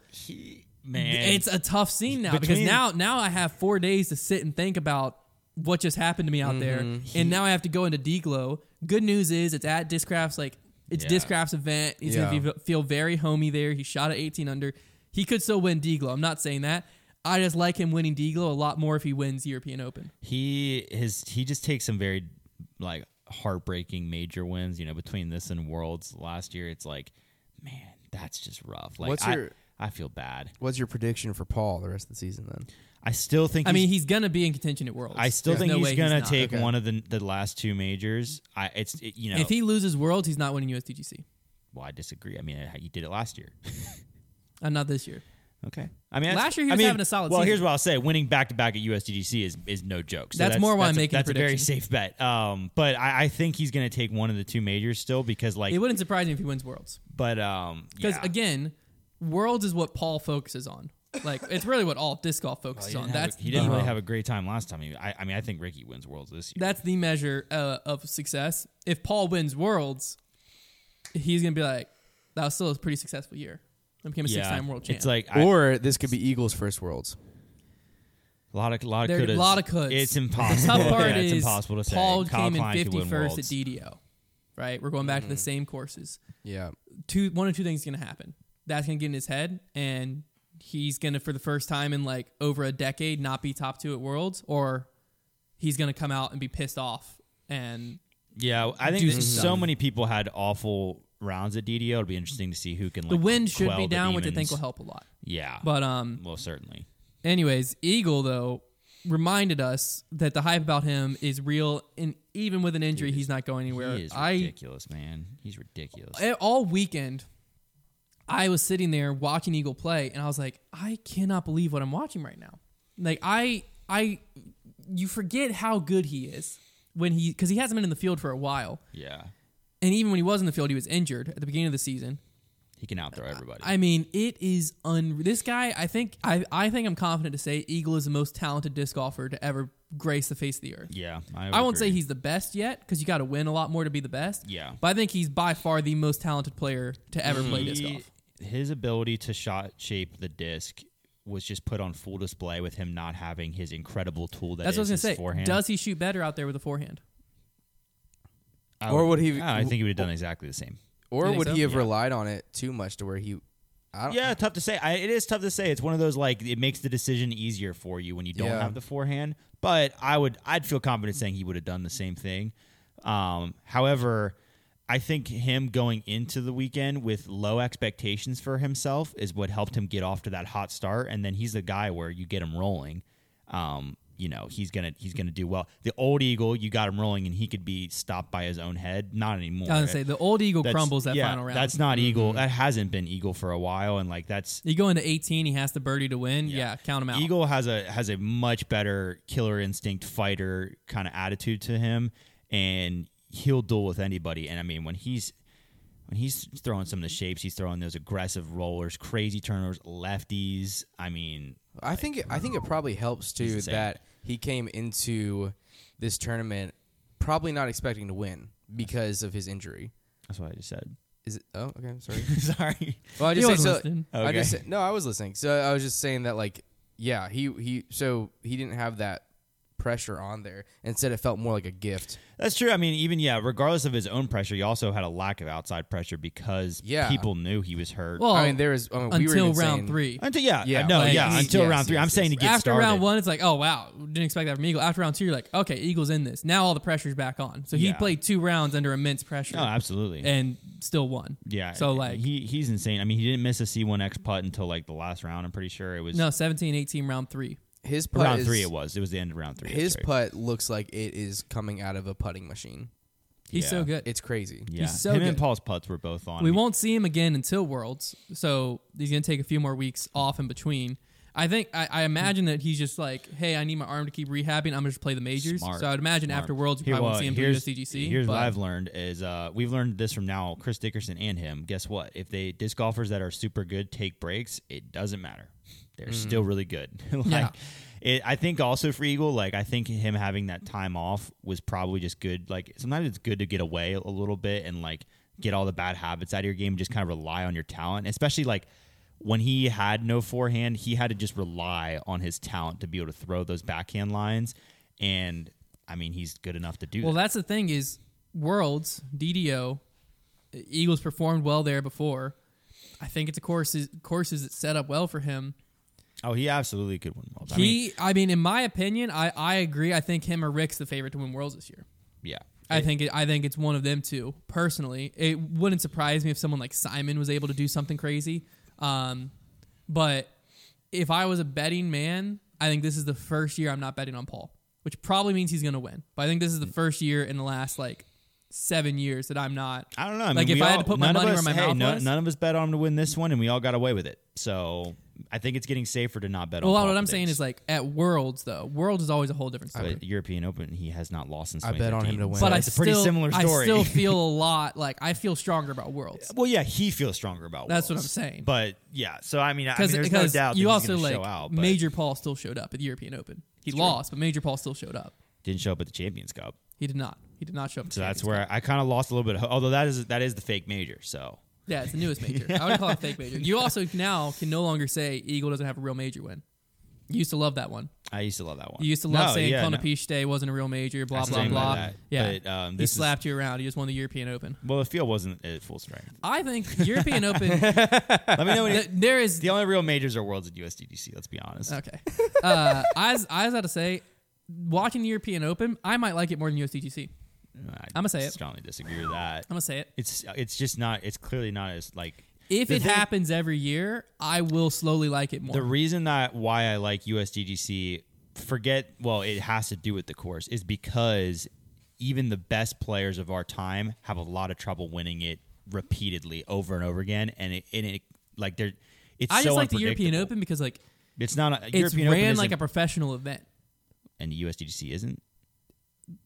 Man, It's a tough scene now because now now I have four days to sit and think about what just happened to me out there, mm-hmm. and now I have to go into D Glow. Good news is it's at Discraft's like it's Yeah. Discraft's event. He's Yeah. gonna be, feel very homey there. He shot at 18 under. He could still win D Glow. I'm not saying that. I just like him winning D Glow a lot more if he wins European Open. he his he just takes some very like heartbreaking major wins. You know, between this and Worlds last year, it's like, man, that's just rough. Like, What's I, your- I feel bad. What's your prediction for Paul the rest of the season then? I still think. I mean, he's- he's gonna be in contention at Worlds. I still There's think no he's gonna not. take Okay. one of the the last two majors. I it's it, you know. If he loses Worlds, he's not winning USDGC. well, I disagree. I mean, he did it last year. Uh, not this year. Okay. I mean, Last year he I was mean, having a solid Well, season. here's what I'll say: winning back to back at USDGC is is no joke. So That's more why I'm a- making that's a very safe bet. Um, but I, I think he's going to take one of the two majors still because like, It wouldn't surprise me if he wins Worlds. but um, Because yeah. again, Worlds is what Paul focuses on. Like it's really what all disc golf focuses he on. That's a, he didn't the, really have a great time last time. He, I, I mean, I think Ricky wins Worlds this year. that's the measure uh, of success. If Paul wins Worlds, he's gonna be like, that was still a pretty successful year. I became a yeah, six-time world champ. It's like I, or this could be Eagles' first Worlds. a lot of lot of There- couldas. lot of coulds. It's impossible. the impossible. tough part yeah, it's is impossible to say. Paul Kyle came in Klein could 51st at DDO. Right, we're going back to Mm-hmm. the same courses. Yeah. two one or two things is gonna happen. That's gonna get in his head, and he's gonna for the first time in like over a decade not be top two at Worlds, or he's gonna come out and be pissed off. And Yeah, I think so many people had awful rounds at DDO. It'll be interesting to see who can. Like, the wind should be down, which I think will help a lot. Yeah, But um, well, certainly. anyways, Eagle though reminded us that the hype about him is real, and even with an injury, he's not going anywhere. He is I ridiculous, man. He's ridiculous. all weekend I was sitting there watching Eagle play and I was like, I cannot believe what I'm watching right now. Like I I you forget how good he is when he cuz he hasn't been in the field for a while. Yeah, And even when he was in the field, he was injured at the beginning of the season. he can outthrow everybody. I mean, it is un this guy, I think I I think I'm confident to say Eagle is the most talented disc golfer to ever grace the face of the earth. yeah, I, I won't say he's the best yet because you got to win a lot more to be the best. Yeah. But I think he's by far the most talented player to ever play disc He- golf. His ability to shot shape the disc was just put on full display with him not having his incredible tool. That That's what I was gonna his say. Forehand. Does he shoot better out there with a forehand? I Or would he- I think he would have done exactly the same. Or think would so? he have Yeah. relied on it too much to where he? I don't, Yeah, tough to say. I, it is tough to say. It's one of those like it makes the decision easier for you when you don't Yeah. have the forehand. But I would, I'd feel confident saying he would have done the same thing. Um, however, I think him going into the weekend with low expectations for himself is what helped him get off to that hot start. And then he's the guy where you get him rolling. Um, you know he's gonna he's gonna do well. The old eagle, you got him rolling, and he could be stopped by his own head. Not anymore. I was gonna say the old eagle That's- crumbles that yeah, final round. Mm-hmm. That's not eagle. That hasn't been eagle for a while, and like that's you go into 18, he has the birdie to win. Yeah, count him out. Eagle has a has a much better killer instinct fighter kind of attitude to him, and he'll duel with anybody. And I mean, when he's when he's throwing some of the shapes, he's throwing those aggressive rollers, crazy turners, lefties. I mean, I think it, I think it probably helps too that he came into this tournament probably not expecting to win because of his injury. that's what I just said. Is it? Oh, okay. Sorry. Sorry. Well, I He just say, so, listening. I Okay. just said- no, I was listening. So I was just saying that like yeah, he he so he didn't have that pressure on there. Instead, it felt more like a gift. That's true. I mean, even yeah, regardless of his own pressure, he also had a lack of outside pressure because Yeah. people knew he was hurt. Well, I mean, there was I mean, we were until even round saying- three. until yeah, Yeah, no, like, yeah, he- until yes, round three. yes, I'm saying to yes. get After started. round one, it's like, oh wow, didn't expect that from Eagle. After round two, you're like, okay, Eagle's in this. Now all the pressure's back on. So he Yeah. played two rounds under immense pressure No, absolutely. and still won. yeah. So like, he he's insane. I mean, he didn't miss a C1X putt until like the last round. I'm pretty sure it was no, 17, 18, round three. His putt round is, three. It was. It was the end of round three. His That's right. putt looks like it is coming out of a putting machine. He's Yeah. so good. It's crazy. Yeah, he's so him and. Paul's putts were both on. we won't see him again until Worlds, so he's gonna take a few more weeks off in between. I think I, I imagine that he's just like, hey, I need my arm to keep rehabbing. I'm gonna just play the majors. Smart. So I would imagine Smart. after Worlds, you Here- probably won't well, see him do the USDGC. Here's but what I've learned is uh, we've learned this from now Chris Dickerson and him. Guess what? If they disc golfers that are super good take breaks, it doesn't matter. They're mm-hmm. still really good. like, Yeah. it, I think also for Eagle, like I think him having that time off was probably just good. Like sometimes it's good to get away a little bit and like get all the bad habits out of your game and just kind of rely on your talent, especially like. When he had no forehand, he had to just rely on his talent to be able to throw those backhand lines, and I mean he's good enough to do Well, that. that's the thing is Worlds DDO Eagles performed well there before. I think it's a courses courses that set up well for him. Oh, he absolutely could win worlds. I mean, He, I mean, in my opinion, I, I agree. I think him or Rick's the favorite to win Worlds this year. yeah. I think it, I think it's one of them two. Personally, it wouldn't surprise me if someone like Simon was able to do something crazy. Um, but if I was a betting man, I think this is the first year I'm not betting on Paul, which probably means he's going to win. But I think this is the first year in the last like seven years that I'm not. I don't know. I mean, Like, if we I had to put my money where us- my hey, mouth no- was- None of us bet on him to win this one, and we all got away with it. So I think it's getting safer to not bet Well, on. Paul what I'm for saying is like at Worlds though, Worlds is always a whole different story. But European Open, he has not lost since. I bet on him to win. But I it's a pretty still, similar story. I still feel a lot like I feel stronger about Worlds well, yeah, he feels stronger about. That's what I'm saying. But yeah, so I mean, I mean because there's no doubt you he's also gonna like show out, Major Paul still showed up at the European Open. He lost, but Major Paul still showed up. didn't show up at the Champions Cup. He did not. He did not show up. At So the that's Champions where Cup. I kind of lost a little bit. Of, although that is that is the fake major. So yeah, it's the newest major. I would call it a fake major. You also now can no longer say Eagle doesn't have a real major win. You used to love that one. I used to love that one. You used to love No, saying yeah, Kona no. Day wasn't a real major. Blah blah blah. that. Yeah, But, um, he this is- slapped you around. He just won the European Open. Well, the field wasn't at full strength. I think European Open. Let me know when th- there is The only real majors are Worlds at USDGC. Let's be honest. Okay. Uh, I was, I was about to say, watching the European Open, I might like it more than USDGC. I I'ma say it. Strongly disagree with that. I'm gonna say it. It's it's just not. It's clearly not as like. If it thing- happens every year, I will slowly like it more. The reason that why I like USDGC, forget. Well, it has to do with the course, is because even the best players of our time have a lot of trouble winning it repeatedly over and over again, and it and it like they're. It's I so just like the European. Open because like It's not a it's European Open ran like a professional event, and the USDGC isn't.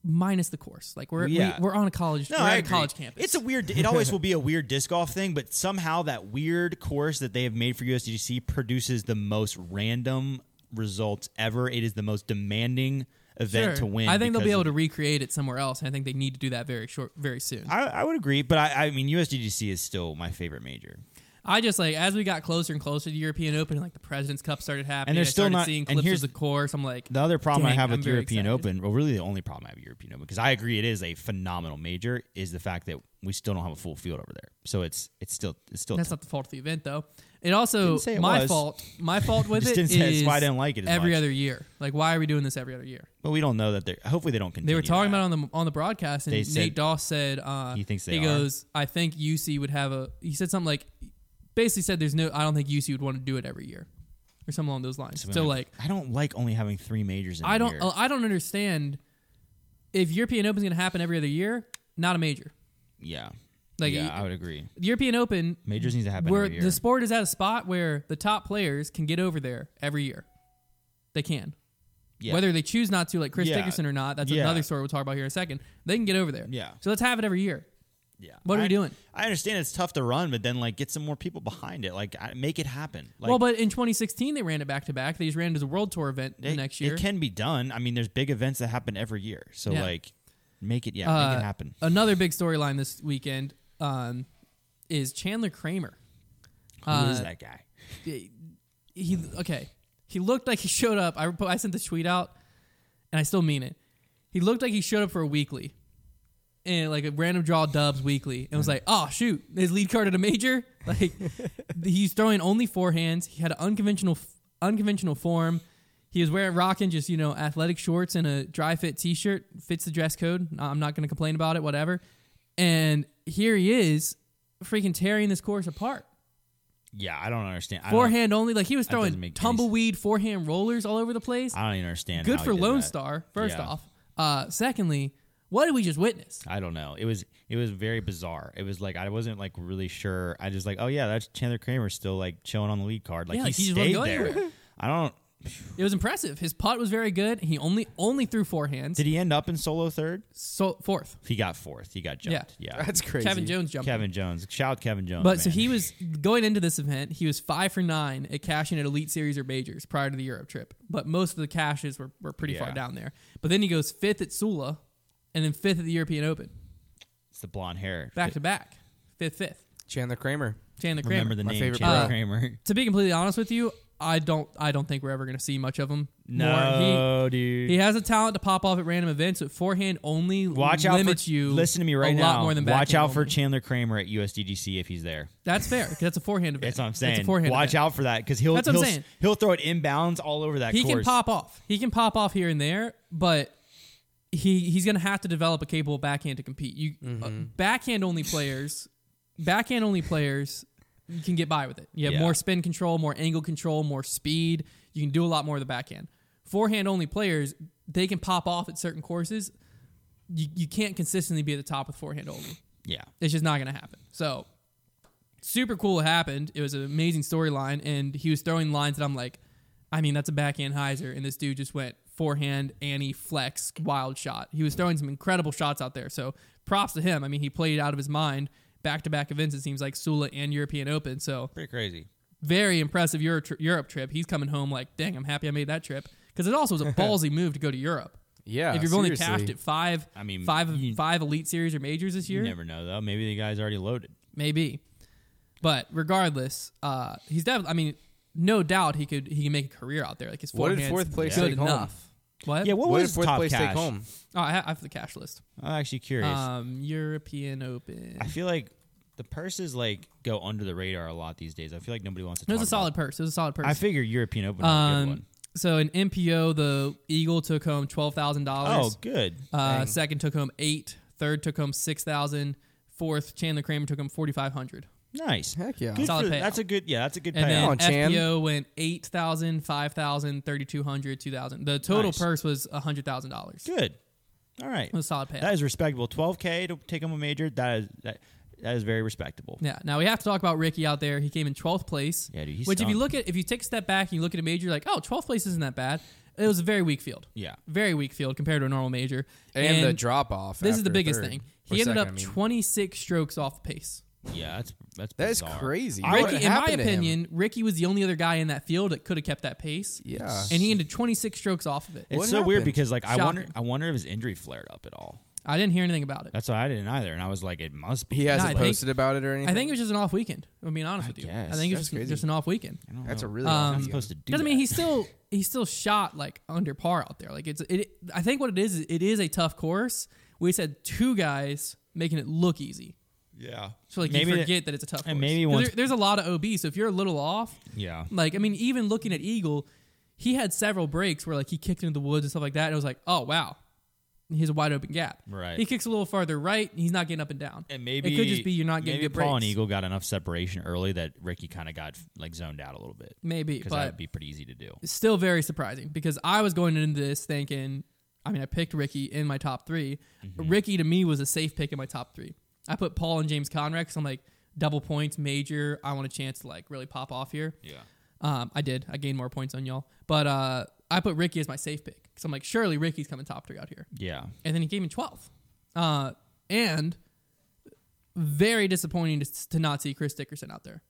Minus the course. Like we're Yeah. we, are on a college. No, we're I at a college campus. It's a weird. It always will be a weird disc golf thing, but somehow that weird course that they have made for USDGC produces the most random results ever. It is the most demanding event Sure. to win. I think they'll be able to recreate it somewhere else, and I think they need to do that very short, very soon. I, I would agree, but I, I mean USDGC is still my favorite major. I just like as we got closer and closer to the European Open, like the Presidents Cup started happening. And they're still not- seeing and here's of the course. I'm like, The other problem I have with European. Open, well, really the only problem I have with European Open, because I agree it is a phenomenal major, is the fact that we still don't have a full field over there. So it's it's still it's still That's not the fault of the event, though. It also it my was. fault. My fault with it didn't say it's is why I didn't like it as every much. other year. Like, why are we doing this every other year? but we don't know that they're. Hopefully they don't continue. They were talking that. about on the on the broadcast, and They Nate said- Doss said uh, He thinks they he are. goes, I think UC would have a. He said something like, basically said, "There's no. I don't think UC would want to do it every year, or something along those lines." So, like, I don't like only having three majors. In I a don't. year. Uh, I don't understand if European Open's going to happen every other year. Not a major. Yeah. Like, yeah, I would agree. European Open Majors needs to happen where every year. the sport is at a spot where the top players can get over there every year. They can. yeah. Whether they choose not to, like Chris Yeah. Dickerson or not, that's Yeah. another story we'll talk about here in a second. They can get over there. Yeah. So let's have it every year. Yeah. what are we I- doing? I understand it's tough to run, but then like get some more people behind it. Like make it happen. Like, well, but in 2016 they ran it back to back. They just ran it as a World Tour event the next year. it can be done. I mean, there's big events that happen every year. So Yeah. like, make it. Yeah, Uh, make it happen. Another big storyline this weekend um, is Chandler Kramer. Who is uh, that guy? he okay he looked like he showed up i, I sent the tweet out and I still mean it. He looked like he showed up for a weekly, and like a random draw dubs weekly, and was like, "Oh shoot, his lead card at a major." Like he's throwing only forehands. He had an unconventional unconventional form. He was wearing rocking just you know athletic shorts and a dry fit t shirt. Fits the dress code. I'm not going to complain about it. Whatever. And here he is, freaking tearing this course apart. Yeah, I don't understand. I don't, Forehand only, like he was throwing tumbleweed forehand rollers all over the place. I don't even understand. Good for Lone that. Star. First Yeah. off, uh, secondly, what did we just witness? I don't know. It was it was very bizarre. It was like I wasn't like really sure. I just like, oh yeah, that's Chandler Kramer still like chilling on the lead card. Like Yeah, he, like, he just wasn't stayed going there. anywhere. I don't. It was impressive. His putt was very good. He only only threw forehands. Did he end up in solo third? so fourth. He got fourth. He got jumped. Yeah. That's crazy. Kevin Jones jumped. Kevin Jones. Shout out Kevin Jones. But so man. he was going into this event. He was five for nine at cashing at Elite Series or majors prior to the Europe trip. But most of the caches were, were pretty far Yeah. down there. But then he goes fifth at Sula, and then fifth at the European Open, It's the blonde hair. back to back, fifth, fifth. Chandler Kramer. Chandler Kramer. Remember the My name favorite Chandler player. Kramer. to be completely honest with you, I don't I don't think we're ever going to see much of him. more. No, He, dude. he has a talent to pop off at random events, but forehand only Watch out limits for you. Listen to me right a now. lot more than Watch backhand out for only. Chandler Kramer at USDGC if he's there. That's fair. 'cause That's a forehand event. That's what I'm That's saying. a forehand Watch event. out for that because he'll That's what I'm he'll, saying. he'll throw it inbounds all over that He course. can pop off. He can pop off here and there, but he he's going to have to develop a capable backhand to compete. You uh, Mm-hmm. backhand only players, backhand only players, you can get by with it. You have Yeah. more spin control, more angle control, more speed. You can do a lot more of the backhand. Forehand only players, they can pop off at certain courses. You you can't consistently be at the top with forehand only. Yeah. It's just not going to happen. So, super cool. It happened. It was an amazing storyline, and he was throwing lines that I'm like, I mean, that's a backhand hyzer, and this dude just went forehand, Annie, flex, wild shot. He was throwing some incredible shots out there. So, props to him. I mean, he played out of his mind. Back to back events, it seems like Sula and European Open. So, Pretty crazy. very impressive Euro tri- Europe trip. He's coming home like, dang, I'm happy I made that trip. Because it also was a ballsy move to go to Europe. Yeah. if you've only seriously. cashed at five, I mean, five, you- five Elite Series or majors this year, You never know though. Maybe the guy's already loaded. maybe. But regardless, uh, he's definitely. I mean, no doubt he could he can make a career out there. Like his What did forehand's fourth place good take home? enough. What? Yeah. What, What was did fourth top place cash? take home? Oh, I have, I have the cash list. I'm actually curious. Um, European Open. I feel like the purses like go under the radar a lot these days. I feel like nobody wants to. It was a talk solid purse. It was a solid purse. I figure European Open was a good um, one. so in MPO, the Eagle took home twelve thousand Oh, dollars. Oh, good. Uh, Dang. second took home eight. Third took home six thousand. Fourth, Chandler Kramer took home forty five hundred. Nice. Heck yeah. Good Solid for- payout. that's a good. Yeah, that's a good And payout. then on, Chan. FPO went 8,000, 5,000, 3,200, 2,000. The total Nice. purse was $100,000. Good. All right. was a solid payout. That is respectable. 12k to take home a major. That is that. That is very respectable. yeah. Now we have to talk about Ricky out there. He came in 12th place. Yeah, dude. He's which, if you stunk. look at, if you take a step back and you look at a major, you're like, oh, 12th place isn't that bad. It was a very weak field. Yeah. Very weak field compared to a normal major. And, the drop off. This is the biggest third. thing. He ended second, up I mean. 26 strokes off pace. Yeah, that's that's That is bizarre. crazy. I What would- Ricky, in my happened to him? opinion, Ricky was the only other guy in that field that could have kept that pace. Yeah. And he ended 26 strokes off of it. It's What so weird happened? because like I wonder Shocking. I wonder if his injury flared up at all. I didn't hear anything about it. That's why I didn't either, and I was like, it must be. He hasn't I think- posted about it or anything. I think it was just an off weekend. I'm being honest I with you. guess. I think it was That's just, crazy. just an off weekend. I don't that's a really. Um, off not weekend. supposed to do. Because I mean, that. he still he still shot like under par out there. Like it's it. I think what it is, is it is a tough course. We said two guys making it look easy. Yeah. So like Maybe you forget that, it's a tough. and course. maybe once- there- there's a lot of OB. So if you're a little off, Yeah. like I mean, even looking at Eagle, he had several breaks where like he kicked into the woods and stuff like that, and it was like, oh wow, he has a wide open gap. Right. He kicks a little farther right, he's not getting up and down. And maybe it could just be you're not getting maybe good Paul and. Eagle got enough separation early that Ricky kind of got like zoned out a little bit Maybe, because that would be pretty easy to do. Still very surprising because I was going into this thinking, I mean, I picked Ricky in my top 3 Mm-hmm. Ricky to me was a safe pick in my top three. I put Paul and James Conrad because I'm like double points, major. I want a chance to like really pop off here. Yeah. Um, I did. I gained more points on y'all, but uh, I put Ricky as my safe pick because I'm like, surely Ricky's coming top three out here, Yeah. and then he gave me 12th. Uh, and very disappointing to, to not see Chris Dickerson out there.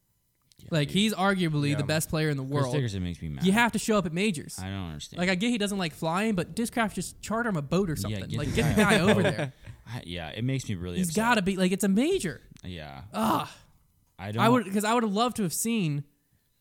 Like he's arguably Yeah. the best player in the Chris world. Dickerson makes me mad. You have to show up at majors. I don't understand. Like I get he doesn't like flying, but Discraft just charter him a boat or something. get like the get the guy guy over there. I- yeah, it makes me really. He's upset. got to be like it's a major. Yeah. Ah, I don't. I would because I would have loved to have seen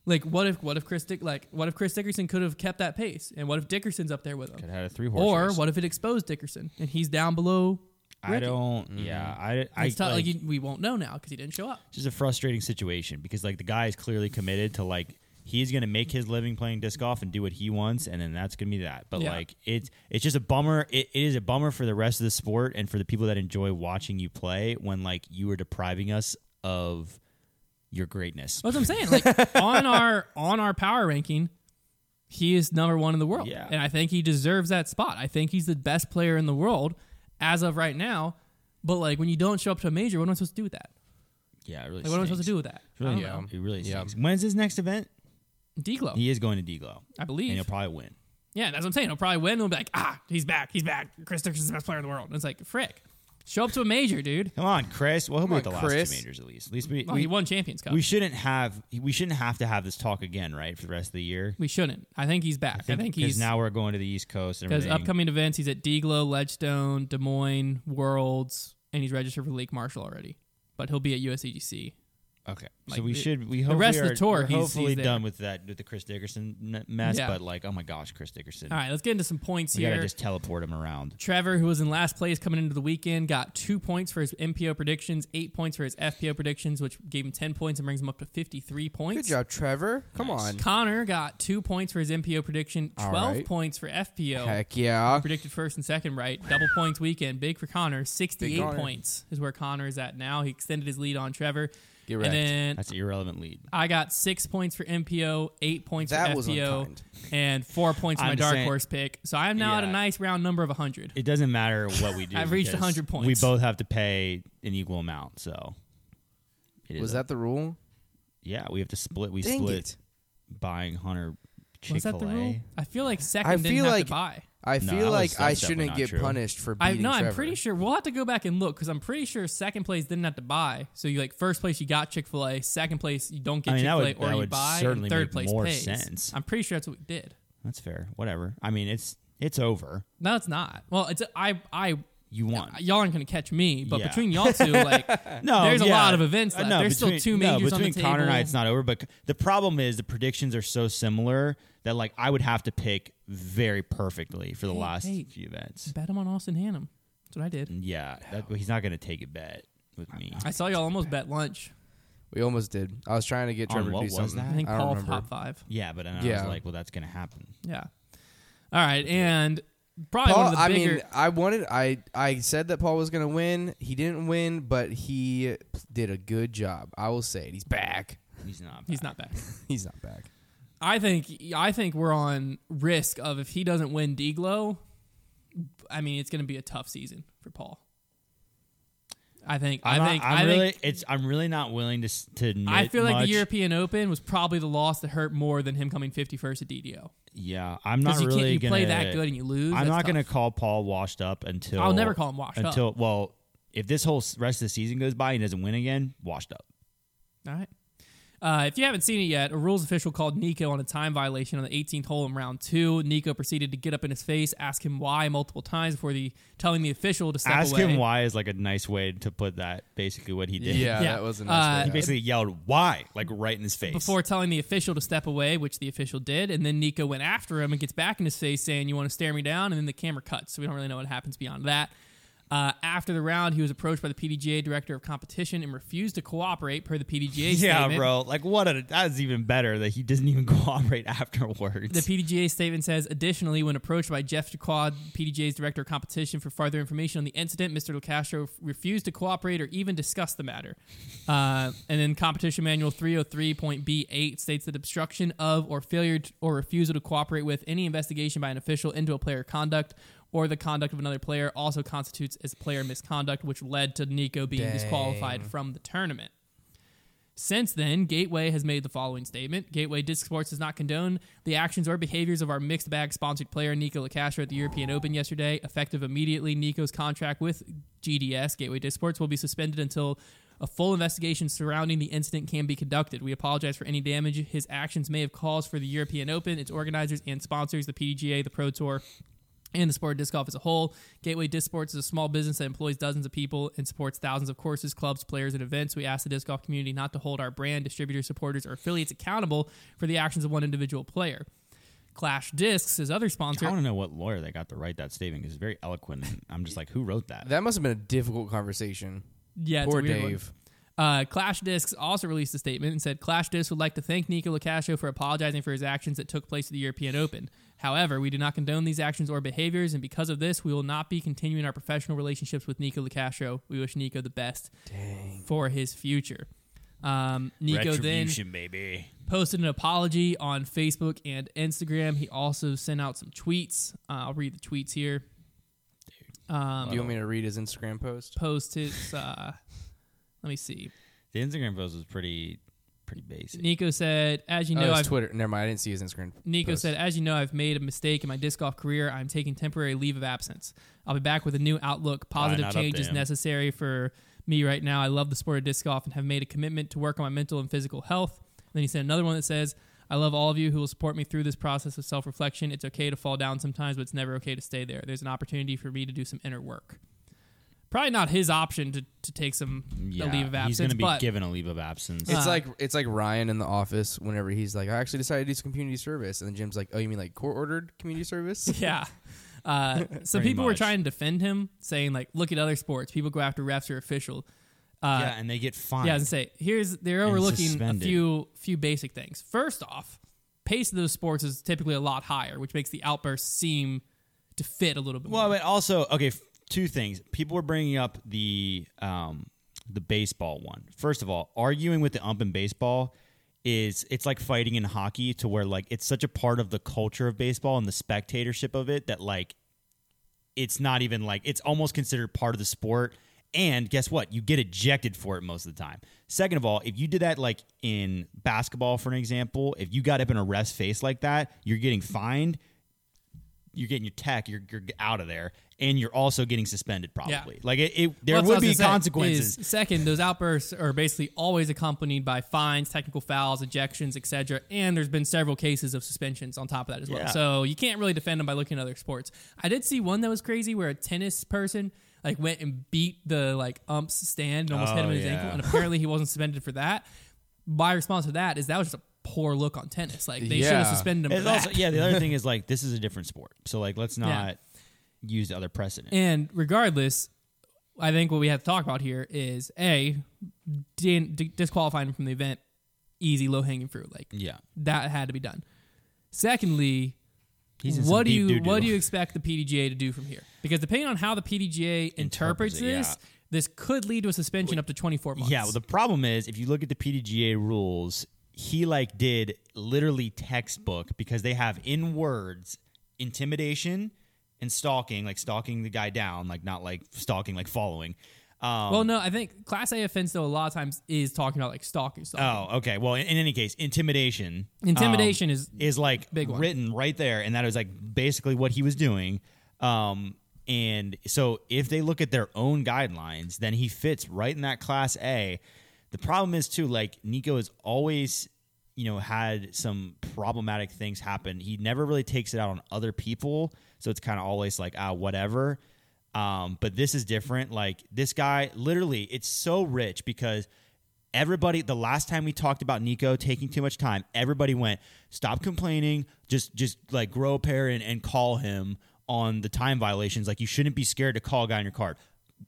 Like what if what if Chris Dick like what if Chris Dickerson could have kept that pace, and what if Dickerson's up there with him, Could have had a three horse. or race. what if it exposed Dickerson and he's down below? I don't. Yeah, mm-hmm. I. I It's tough, like, like, you, we won't know now because he didn't show up. It's just a frustrating situation because like the guy is clearly committed to like he's gonna make his living playing disc golf and do what he wants, and then that's gonna be that. But Yeah. like it's it's just a bummer. It, it is a bummer for the rest of the sport and for the people that enjoy watching you play when like you are depriving us of your greatness. That's what I'm saying. Like on our on our power ranking, he is number one in the world, Yeah. and I think he deserves that spot. I think he's the best player in the world as of right now. But like when you don't show up to a major, what am I supposed to do with that? Yeah, it really. Like what am I supposed to do with that? It really, I don't know. it really Yeah. stinks. When's his next event? Deglow, He is going to Deglow, I believe. and he'll probably win. Yeah, that's what I'm saying. He'll probably win. and He'll be like, ah, he's back. He's back. Chris Dickerson's the best player in the world. And it's like, frick. Show up to a major, dude. Come on, Chris. Well, he'll be at the on, last Chris. two majors at least. At least we, Well, we he won Champions Cup. we We, shouldn't have we shouldn't have to have this talk again, right, for the rest of the year. We shouldn't. I think he's back. I think, because he's now we're going to the East Coast and because everything. upcoming events. He's at Deglow, Ledgestone, Des Moines, Worlds, and he's registered for Lake Marshall already. But he'll be at USDGC. Okay, Like, so we the- should we the hopefully rest of the tour, we're he's- hopefully he's done with that with the Chris Dickerson mess. Yeah. But like, oh my gosh, Chris Dickerson, All right, let's get into some points we here. gotta just teleport him around. Trevor, who was in last place coming into the weekend, got two points for his MPO predictions, eight points for his FPO predictions, which gave him 10 points and brings him up to 53 points. Good job, Trevor. Come Nice. on. Connor got two points for his MPO prediction, 12 right. points for FPO. Heck yeah. Predicted first and second right. Double points weekend. Big for Connor. 68 Connor. points is where Connor is at now. He extended his lead on Trevor. Get And wrecked. then That's an irrelevant lead. I got six points for MPO, eight points That for was FPO, unkind. and four points for my I'm dark saying- horse pick. So I am now at a Yeah. nice round number of 100. It doesn't matter what we do. I've reached because 100 points. We both have to pay an equal amount. So it is Was a- that the rule? yeah? We have to split. We Dang split it. buying Hunter Chick Was that Fil the rule? A. I feel like second I didn't feel have like- to buy. I No, feel that like I that's definitely shouldn't not get true. punished for I beating no, I'm pretty sure we'll have to go back and look because I'm pretty sure second place didn't have to buy. So you like first place you got Chick Fil A, second place you don't get I mean, Chick that Fil A would- or that you would buy, certainly and third make place more pays. sense. I'm pretty sure that's what we did. That's fair. Whatever. I mean, it's it's over. No, it's not. Well, it's I I You won. y'all aren't gonna catch me, but Yeah. between y'all two, like No, there's a yeah. lot of events Uh, left. no, there's between, still two no, majors on the between table. Connor and I, it's not over. But the problem is the predictions are so similar that like I would have to pick very perfectly for the Hey, last hey. few events. Bet him on Austin Hannum. That's what I did. Yeah, that, he's not going to take a bet with me. I saw y'all almost bet lunch. We almost did. I was trying to get On Trevor what to do was something. that? I think I don't Paul remember. top five. Yeah, but then I Yeah. was like, well, that's going to happen. Yeah. All right, and probably one of the I mean, I wanted. I I said that Paul was going to win. He didn't win, but he did a good job. I will say it. He's back. He's not. he's back. not back. He's not back. I think I think we're on risk of if he doesn't win Deglow, I mean it's going to be a tough season for Paul. I think I'm I not- think I'm I really. think it's. I'm really not willing to to. Admit I feel like much. the European Open was probably the loss that hurt more than him coming 51st at DDO. Yeah, I'm not you really can't you gonna play that good and you lose. I'm not going to call Paul washed up until I'll never call him washed up. until well, if this whole rest of the season goes by and he doesn't win again, washed up. All right. Uh, if you haven't seen it yet, a rules official called Nikko on a time violation on the 18th hole in round two. Nikko proceeded to get up in his face, ask him why multiple times before the telling the official to step Ask away. him why is like a nice way to put that. Basically, what he did. Yeah, Yeah. that was a Uh, nice he basically yelled why like right in his face before telling the official to step away, which the official did, and then Nikko went after him and gets back in his face saying, "You want to stare me down?" And then the camera cuts, so we don't really know what happens beyond that. Uh, after the round, he was approached by the PDGA director of competition and refused to cooperate per the PDGA Yeah, statement. bro. Like, what? A, that's even better that he doesn't even cooperate afterwards. The PDGA statement says, additionally, when approached by Jeff Jacquart, PDGA's director of competition, for further information on the incident, Mr. Locastro refused to cooperate or even discuss the matter. Uh, and then Competition Manual 303.B8 states that obstruction of or failure to, or refusal to cooperate with any investigation by an official into a player conduct or the conduct of another player also constitutes as player misconduct, which led to Nikko being Dang. disqualified from the tournament. Since then, Gateway has made the following statement. Gateway Disc Sports does not condone the actions or behaviors of our mixed bag sponsored player Nikko Locastro at the European Open yesterday. Effective immediately, Nikko's contract with GDS, Gateway Disc Sports, will be suspended until a full investigation surrounding the incident can be conducted. We apologize for any damage his actions may have caused for the European Open, its organizers and sponsors, the PDGA, the Pro Tour, and the sport of disc golf as a whole. Gateway Disc Sports is a small business that employs dozens of people and supports thousands of courses, clubs, players, and events. We ask the disc golf community not to hold our brand, distributors, supporters, or affiliates accountable for the actions of one individual player. Clash Discs, is other sponsor, I want to know what lawyer they got to write that statement because it's very eloquent. And I'm just like, who wrote that? That must have been a difficult conversation. yeah, it's a Poor weird one. Dave. Uh, Clash Discs also released a statement and said Clash Discs would like to thank Nikko Locastro for apologizing for his actions that took place at the European Open. However, we do not condone these actions or behaviors, and because of this, we will not be continuing our professional relationships with Nikko Locastro. We wish Nikko the best for his future. Um, Nikko then Retribution, baby. posted an apology on Facebook and Instagram. He also sent out some tweets. Uh, I'll read the tweets here. Um, Do you want me to read his Instagram post? post his. Uh, let me see. The Instagram post was pretty, pretty basic. Nikko said, "As you oh, know, his I've Twitter. Never mind. I didn't see his Instagram. Nikko post. said, As you know, I've made a mistake in my disc golf career. I'm taking temporary leave of absence. I'll be back with a new outlook. Positive change is necessary for me right now. I love the sport of disc golf and have made a commitment to work on my mental and physical health. And then he said another one that says, I love all of you who will support me through this process of self reflection. It's okay to fall down sometimes, but it's never okay to stay there. There's an opportunity for me to do some inner work. Probably not his option to, to take some yeah, a leave of absence, he's going to be but given a leave of absence. It's Uh, like it's like Ryan in the office whenever he's like, I actually decided to do some community service, and then Jim's like, Oh, you mean like court ordered community service? Yeah. Uh, some Pretty people were trying to defend him, saying like, "Look at other sports. People go after refs or official." Uh, yeah, and they get fined. yeah, and say here's they're And overlooking a few few basic things. First off, pace of those sports is typically a lot higher, which makes the outbursts seem to fit a little bit Well, more. but also, okay, f- two things. People were bringing up the um, the baseball one. First of all, arguing with the ump in baseball is it's like fighting in hockey to where like it's such a part of the culture of baseball and the spectatorship of it that like it's not even like it's almost considered part of the sport. And guess what? You get ejected for it most of the time. Second of all, if you did that like in basketball, for an example, if you got up in a ref's face like that, you're getting fined you're getting your tech, you're, you're out of there, and you're also getting suspended probably. Like it, it there Well, would be was gonna say, consequences. is, second, those outbursts are basically always accompanied by fines, technical fouls, ejections, etc. And there's been several cases of suspensions on top of that as well. Yeah. So you can't really defend them by looking at other sports. I did see one that was crazy where a tennis person like went and beat the like ump's stand and almost hit him Oh, in his oh, yeah. ankle, and apparently he wasn't suspended for that. My response to that is that was just a poor look on tennis. Like they should have suspended him. It's For also yeah. The other thing is like this is a different sport, so like let's not use other precedent. And regardless, I think what we have to talk about here is a disqualifying him from the event, easy, low hanging fruit. Like yeah, that had to be done. Secondly, what do you doo-doo. what do you expect the PDGA to do from here? Because depending on how the PDGA interprets Interprets it, this, yeah. this could lead to a suspension up to twenty four months. yeah. Well, the problem is if you look at the PDGA rules, he like did literally textbook because they have in words intimidation and stalking, like stalking the guy down, like not like stalking, like following. Um, well, no, I think Class A offense though a lot of times is talking about like stalking. stalking. Oh, okay. Well, in, in any case, intimidation. Intimidation is is like big one. written right there, and that is like basically what he was doing. Um, and so if they look at their own guidelines, then he fits right in that class A. The problem is too, like Nikko is always, you know, had some problematic things happen. He never really takes it out on other people, so it's kind of always like ah whatever. Um, but this is different. Like this guy, literally, it's so rich because everybody the last time we talked about Nikko taking too much time, everybody went, stop complaining, just just like grow a pair and, and call him on the time violations. Like you shouldn't be scared to call a guy on your card.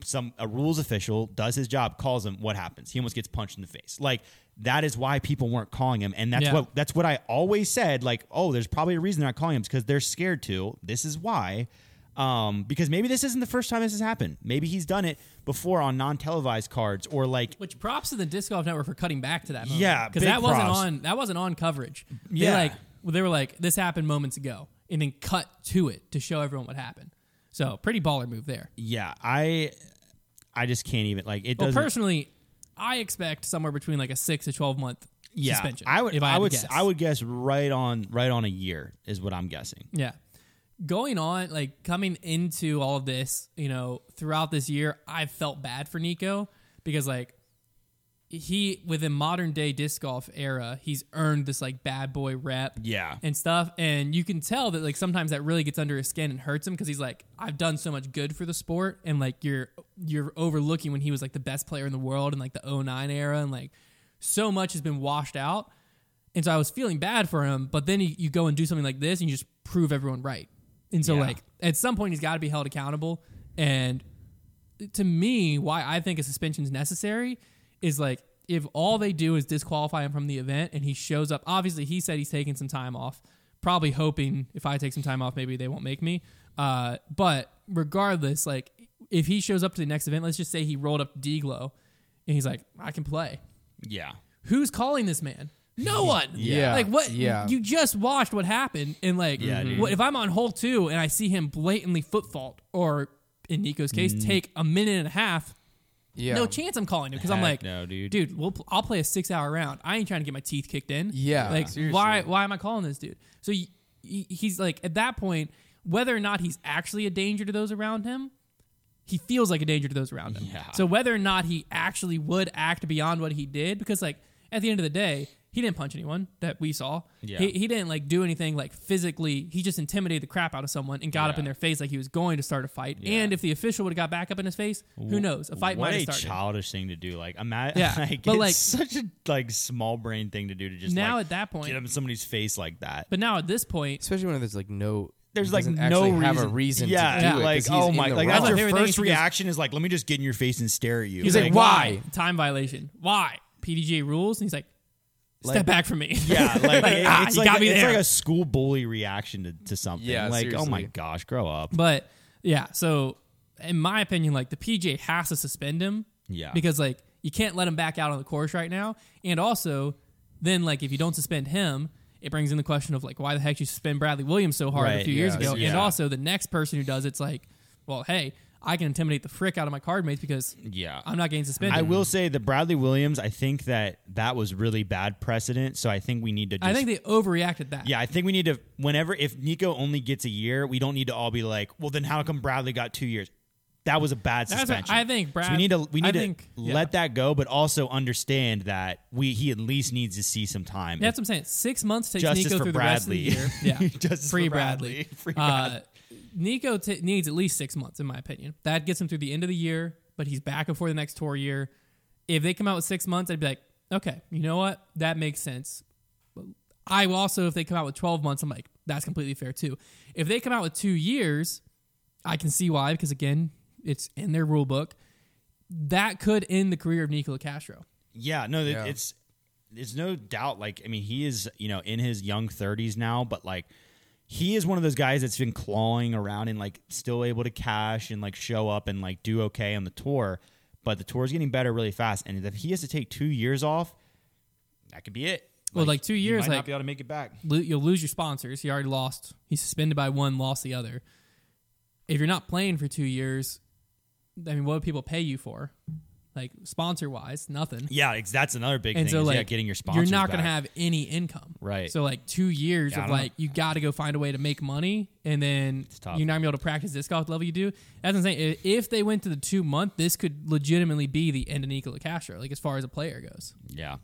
Some a rules official does his job, calls him, what happens? He almost gets punched in the face. Like that is why people weren't calling him. And that's Yeah. what that's what I always said. Like, oh, there's probably a reason they're not calling him because they're scared to. This is why. Um, because maybe this isn't the first time this has happened. Maybe he's done it before on non-televised cards or like Which props to the disc golf network for cutting back to that. Moment. Yeah, because that wasn't on. That wasn't on coverage. They Yeah. like they were like this happened moments ago, and then cut to it to show everyone what happened. So pretty baller move there. Yeah, I I just can't even like it Well, personally, I expect somewhere between like a six to twelve month yeah, suspension. I would if I, I, would guess. I would guess right on right on a year is what I'm guessing. Yeah. Going on, like coming into all of this, you know, throughout this year, I've felt bad for Nikko because, like, he within modern day disc golf era, he's earned this like bad boy rep Yeah. and stuff. And you can tell that like sometimes that really gets under his skin and hurts him because he's like, I've done so much good for the sport, and like you're you're overlooking when he was like the best player in the world in like the 09 era, and like so much has been washed out. And so I was feeling bad for him, but then you, you go and do something like this and you just prove everyone right. And so Yeah. like at some point he's got to be held accountable. And to me, why I think a suspension is necessary is like if all they do is disqualify him from the event and he shows up. Obviously, he said he's taking some time off, probably hoping if I take some time off, maybe they won't make me. Uh, but regardless, like if he shows up to the next event, let's just say he rolled up to Deglow and he's like, I can play. Yeah. Who's calling this man? No one. Yeah. Like what? Yeah. You just watched what happened, and like, Yeah, dude. what if I'm on hole two and I see him blatantly foot fault, or in Nikko's case, take a minute and a half? Yeah. No chance I'm calling him because I'm Heck like, no, dude. dude, we'll, pl- I'll play a six hour round. I ain't trying to get my teeth kicked in. Yeah, like seriously. why? Why am I calling this dude? So y- y- he's like at that point, whether or not he's actually a danger to those around him, he feels like a danger to those around him. Yeah. So whether or not he actually would act beyond what he did, because like at the end of the day, he didn't punch anyone that we saw. Yeah. He, he didn't like do anything like physically. He just intimidated the crap out of someone and got up in their face like he was going to start a fight. Yeah. And if the official would have got back up in his face, who knows? A fight might a have started. childish thing to do. Like, imagine, Yeah, like, but, it's like- such a like small brain thing to do to just Now like, at that point- get up in somebody's face like that. But now at this point, Especially when there's like no. There's like no reason. have a reason yeah, to do it. 'cause like oh my, the like wrong. that's my your favorite thing first reaction is like, let me just get in your face and stare at you. he's like, "Why time violation? Why PDGA rules?" And he's like, "Step Like- back from me." Yeah, like, it- ah, it's like got me it's like a school bully reaction to, to something. Yeah, like oh my gosh, grow up. But yeah, so in my opinion, like the PJ has to suspend him. Yeah. Because like you can't let him back out on the course right now. And also, then like if you don't suspend him, it brings in the question of like why the heck you suspend Bradley Williams so hard a Right, few years ago. yeah. And also the next person who does it's like, well, hey, I can intimidate the frick out of my card mates because Yeah. I'm not getting suspended. I will say the Bradley Williams. I think that that was really bad precedent. So I think we need to. Just, I think they overreacted that. Yeah, I think we need to. Whenever if Nikko only gets a year, we don't need to all be like, well, then how come Bradley got two years? That was a bad That's suspension. I think So we need to we I need to think- yeah. let that go, but also understand that we he at least needs to see some time. That's what I'm saying. Six months takes Justice Nikko for through the rest of the Bradley. year. Yeah, Justice free Bradley. Bradley. Free Uh, Bradley. Nikko t- needs at least six months, in my opinion. That gets him through the end of the year, but he's back before the next tour year. If they come out with six months, I'd be like, okay, you know what? That makes sense. I will also, if they come out with 12 months, I'm like, that's completely fair too. If they come out with two years, I can see why, because again, it's in their rule book. That could end the career of Nikko Locastro. Yeah, no, Yeah. it's there's no doubt. Like, I mean, he is you know in his young 30s now, but like he is one of those guys that's been clawing around and like still able to cash and like show up and like do okay on the tour. But the tour is getting better really fast, and if he has to take two years off, that could be it. Well, like, two years, might like- not be able to make it back. lo- you'll lose your sponsors. He already lost. He's suspended by one, lost the other. If you're not playing for two years, I mean, what would people pay you for? Like sponsor wise, nothing. Yeah, ex- that's another big And thing. so, is, like, yeah, getting your sponsors. you're not going to have any income. Right. So, like two years Yeah, of like you got to go find a way to make money, and then you're not gonna be able to practice disc golf level you do. That's what I'm saying. If- they went to the two month, this could legitimately be the end of Nikko Locastro, like as far as a player goes. Yeah,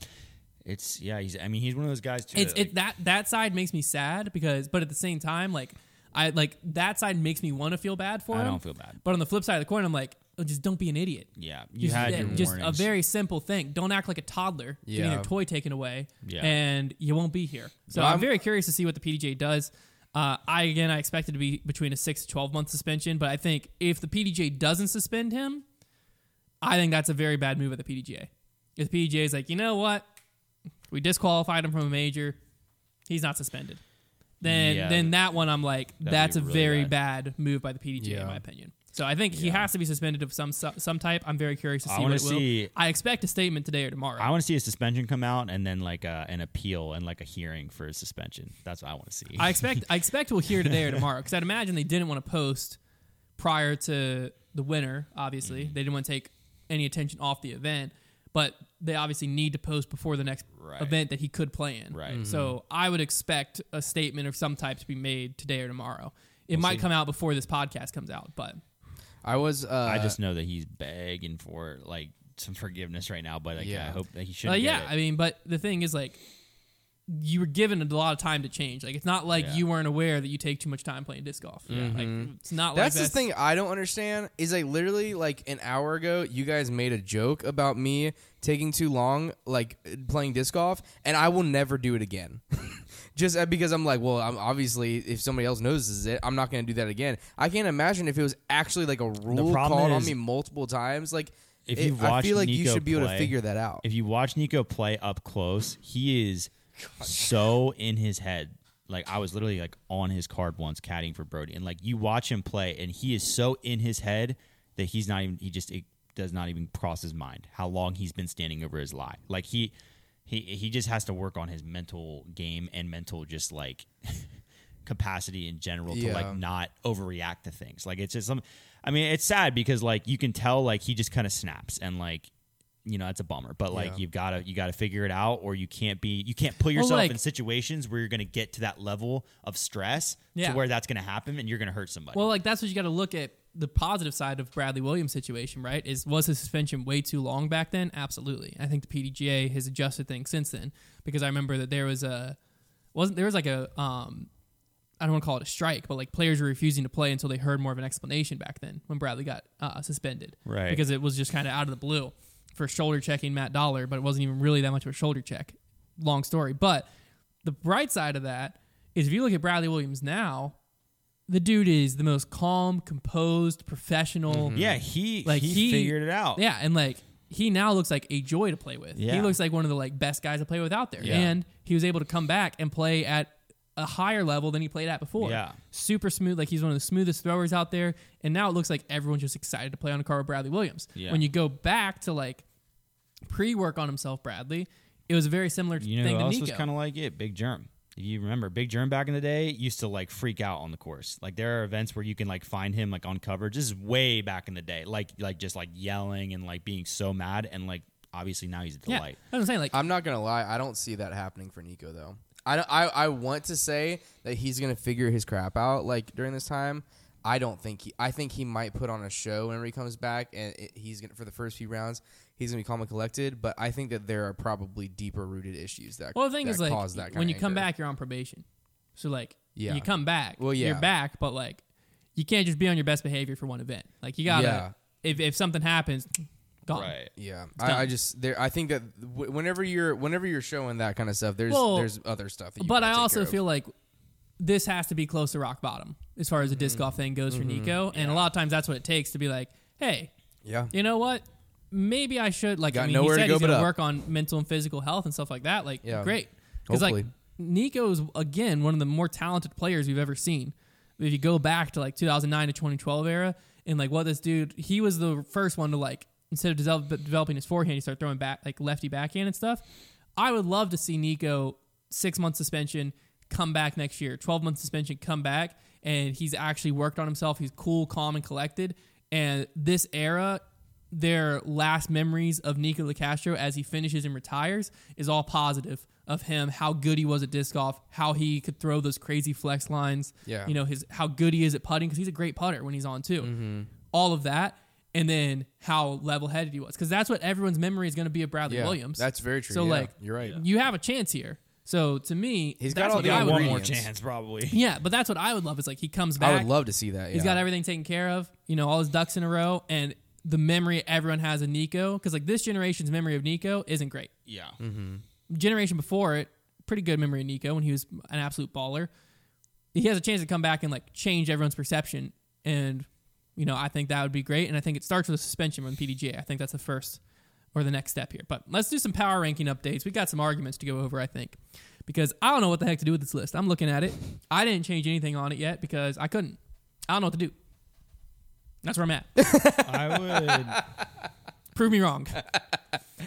it's yeah. He's. I mean, he's one of those guys too. it's that, like, it that that side makes me sad because but at the same time like i like that side makes me want to feel bad for I him I don't feel bad. but on the flip side of the coin i'm like just don't be an idiot Yeah, you just, had your just a very simple thing don't act like a toddler getting Yeah. your toy taken away Yeah. and you won't be here so i'm, I'm- very curious to see what the pdj does uh, I again, I expect it to be between a six to twelve month suspension, but I think if the PDJ doesn't suspend him, I think that's a very bad move at the PDGA. If the PDGA is like, you know what, we disqualified him from a major, he's not suspended. Then Yeah. then that one I'm like, That'd that's a really very bad. move by the PDGA in Yeah. my opinion. So I think he has to be suspended of some some type. I'm very curious to see I what it will. see- I expect a statement today or tomorrow. I want to see a suspension come out and then like a, an appeal and like a hearing for a suspension. That's what I want to see. I expect I expect we'll hear today or tomorrow because I'd imagine they didn't want to post prior to the winner. Obviously, Mm-hmm. they didn't want to take any attention off the event, but they obviously need to post before the next Right. event that he could play in. Right. So I would expect a statement of some type to be made today or tomorrow. It might come out before this podcast comes out, but I was. Uh, I just know that he's begging for like some forgiveness right now, but like, Yeah. I hope that he should. Uh, yeah. I mean, but the thing is, like, you were given a lot of time to change. Like, it's not like Yeah. you weren't aware that you take too much time playing disc golf. Like, it's not That's like the thing I don't understand is like literally like an hour ago you guys made a joke about me taking too long like playing disc golf and I will never do it again. Just uh, because I'm like, well, I'm obviously if somebody else notices it, I'm not going to do that again. I can't imagine if it was actually like a rule problem called on me multiple times. Like, If it- you I watch feel like you Nikko should be able to play- figure that out. If you watch Nikko play up close, he is so in his head. Like I was literally like on his card once caddying for Brody, and like you watch him play, and he is so in his head that he's not even. He just it does not even cross his mind how long he's been standing over his lie. Like he he he just has to work on his mental game and mental just like capacity in general to like not overreact to things. Like it's just some. I mean, it's sad because like you can tell like he just kind of snaps and like you know that's a bummer. But like Yeah. you've got to you got to figure it out, or you can't be you can't put Well, yourself like- in situations where you're going to get to that level of stress Yeah. to where that's going to happen and you're going to hurt somebody. Well, like that's what you got to look at the positive side of Bradley Williams' situation, right? Is was his suspension way too long back then? Absolutely. I think the PDGA has adjusted things since then because I remember that there was a wasn't there was like a um I don't want to call it a strike, but like players were refusing to play until they heard more of an explanation back then when Bradley got uh, suspended, Right. Because it was just kind of out of the blue for shoulder checking Matt Dollar, but it wasn't even really that much of a shoulder check. Long story, but the bright side of that is if you look at Bradley Williams now, the dude is the most calm, composed, professional. Mm-hmm. yeah, he Like he, he figured it out. Yeah, and like he now looks like a joy to play with. He looks like one of the like best guys to play with out there. Yeah. And he was able to come back and play at a higher level than he played at before. Yeah. Super smooth, like he's one of the smoothest throwers out there. And now it looks like everyone's just excited to play on a car with Bradley Williams. Yeah. When you go back to like pre work on himself, Bradley, it was a very similar You know thing who to else Nikko. was kind of like it? Big Jerm. If you remember, Big Jerm back in the day used to like freak out on the course. Like there are events where you can like find him like on coverage. This is way back in the day. Like like just like yelling and like being so mad and like obviously now he's a yeah, delight. that's what I'm saying. Like I'm not gonna lie, I don't see that happening for Nikko though. I, don't- I I want to say that he's gonna figure his crap out like during this time. I don't think he. I think he might put on a show whenever he comes back, and it, he's gonna for the first few rounds. He's gonna be calm and collected, but I think that there are probably deeper rooted issues that. Well, the thing that is, like, cause that when you come anger. back, you're on probation. So, like, Yeah. you come back. Well, yeah You're back, but, like, you can't just be on your best behavior for one event. Like, you gotta, Yeah. if, if something happens, gone. Yeah. I, I just there. I think that w- whenever you're whenever you're showing that kind of stuff, there's Well, there's other stuff. That you But I take also care of. feel like this has to be close to rock bottom as far as the Mm-hmm. disc golf thing goes for Nikko. And a lot of times that's what it takes to be like, hey, yeah, you know what? Maybe I should like. Got I mean, nowhere he to said go he's gonna up. work on mental and physical health and stuff like that. Like, Yeah. great. Because like Hopefully. Nikko's again one of the more talented players we've ever seen. If you go back to like 2009 to 2012 era, and like what this dude, he was the first one to like instead of develop, developing his forehand, he started throwing back like lefty backhand and stuff. I would love to see Nikko six month suspension come back next year, 12 month suspension come back, and he's actually worked on himself. He's cool, calm, and collected. And this era, their last memories of Nikko Locastro as he finishes and retires is all positive of him, how good he was at disc golf, how he could throw those crazy flex lines. Yeah. You know, his how good he is at putting because he's a great putter when he's on too. Mm-hmm. All of that. And then how level headed he was. Because that's what everyone's memory is going to be of Bradley yeah, Williams. That's very true. So, yeah, like, you're right. you have a chance here. So to me, He's that's got all the I would one want. more chance probably. Yeah, but that's what I would love. Is like he comes back. I would love to see that. He's got everything taken care of. You know, all his ducks in a row, and the memory everyone has of Nikko. Because like this generation's memory of Nikko isn't great. Yeah. Mm-hmm. Generation before it, pretty good memory of Nikko when he was an absolute baller. He has a chance to come back and like change everyone's perception, and you know I think that would be great. And I think it starts with a suspension from PDGA. I think that's the first or the next step here. But let's do some power ranking updates. We got some arguments to go over, I think, because I don't know what the heck to do with this list. I'm looking at it. I didn't change anything on it yet because I couldn't. I don't know what to do. That's where I'm at. I would Prove me wrong.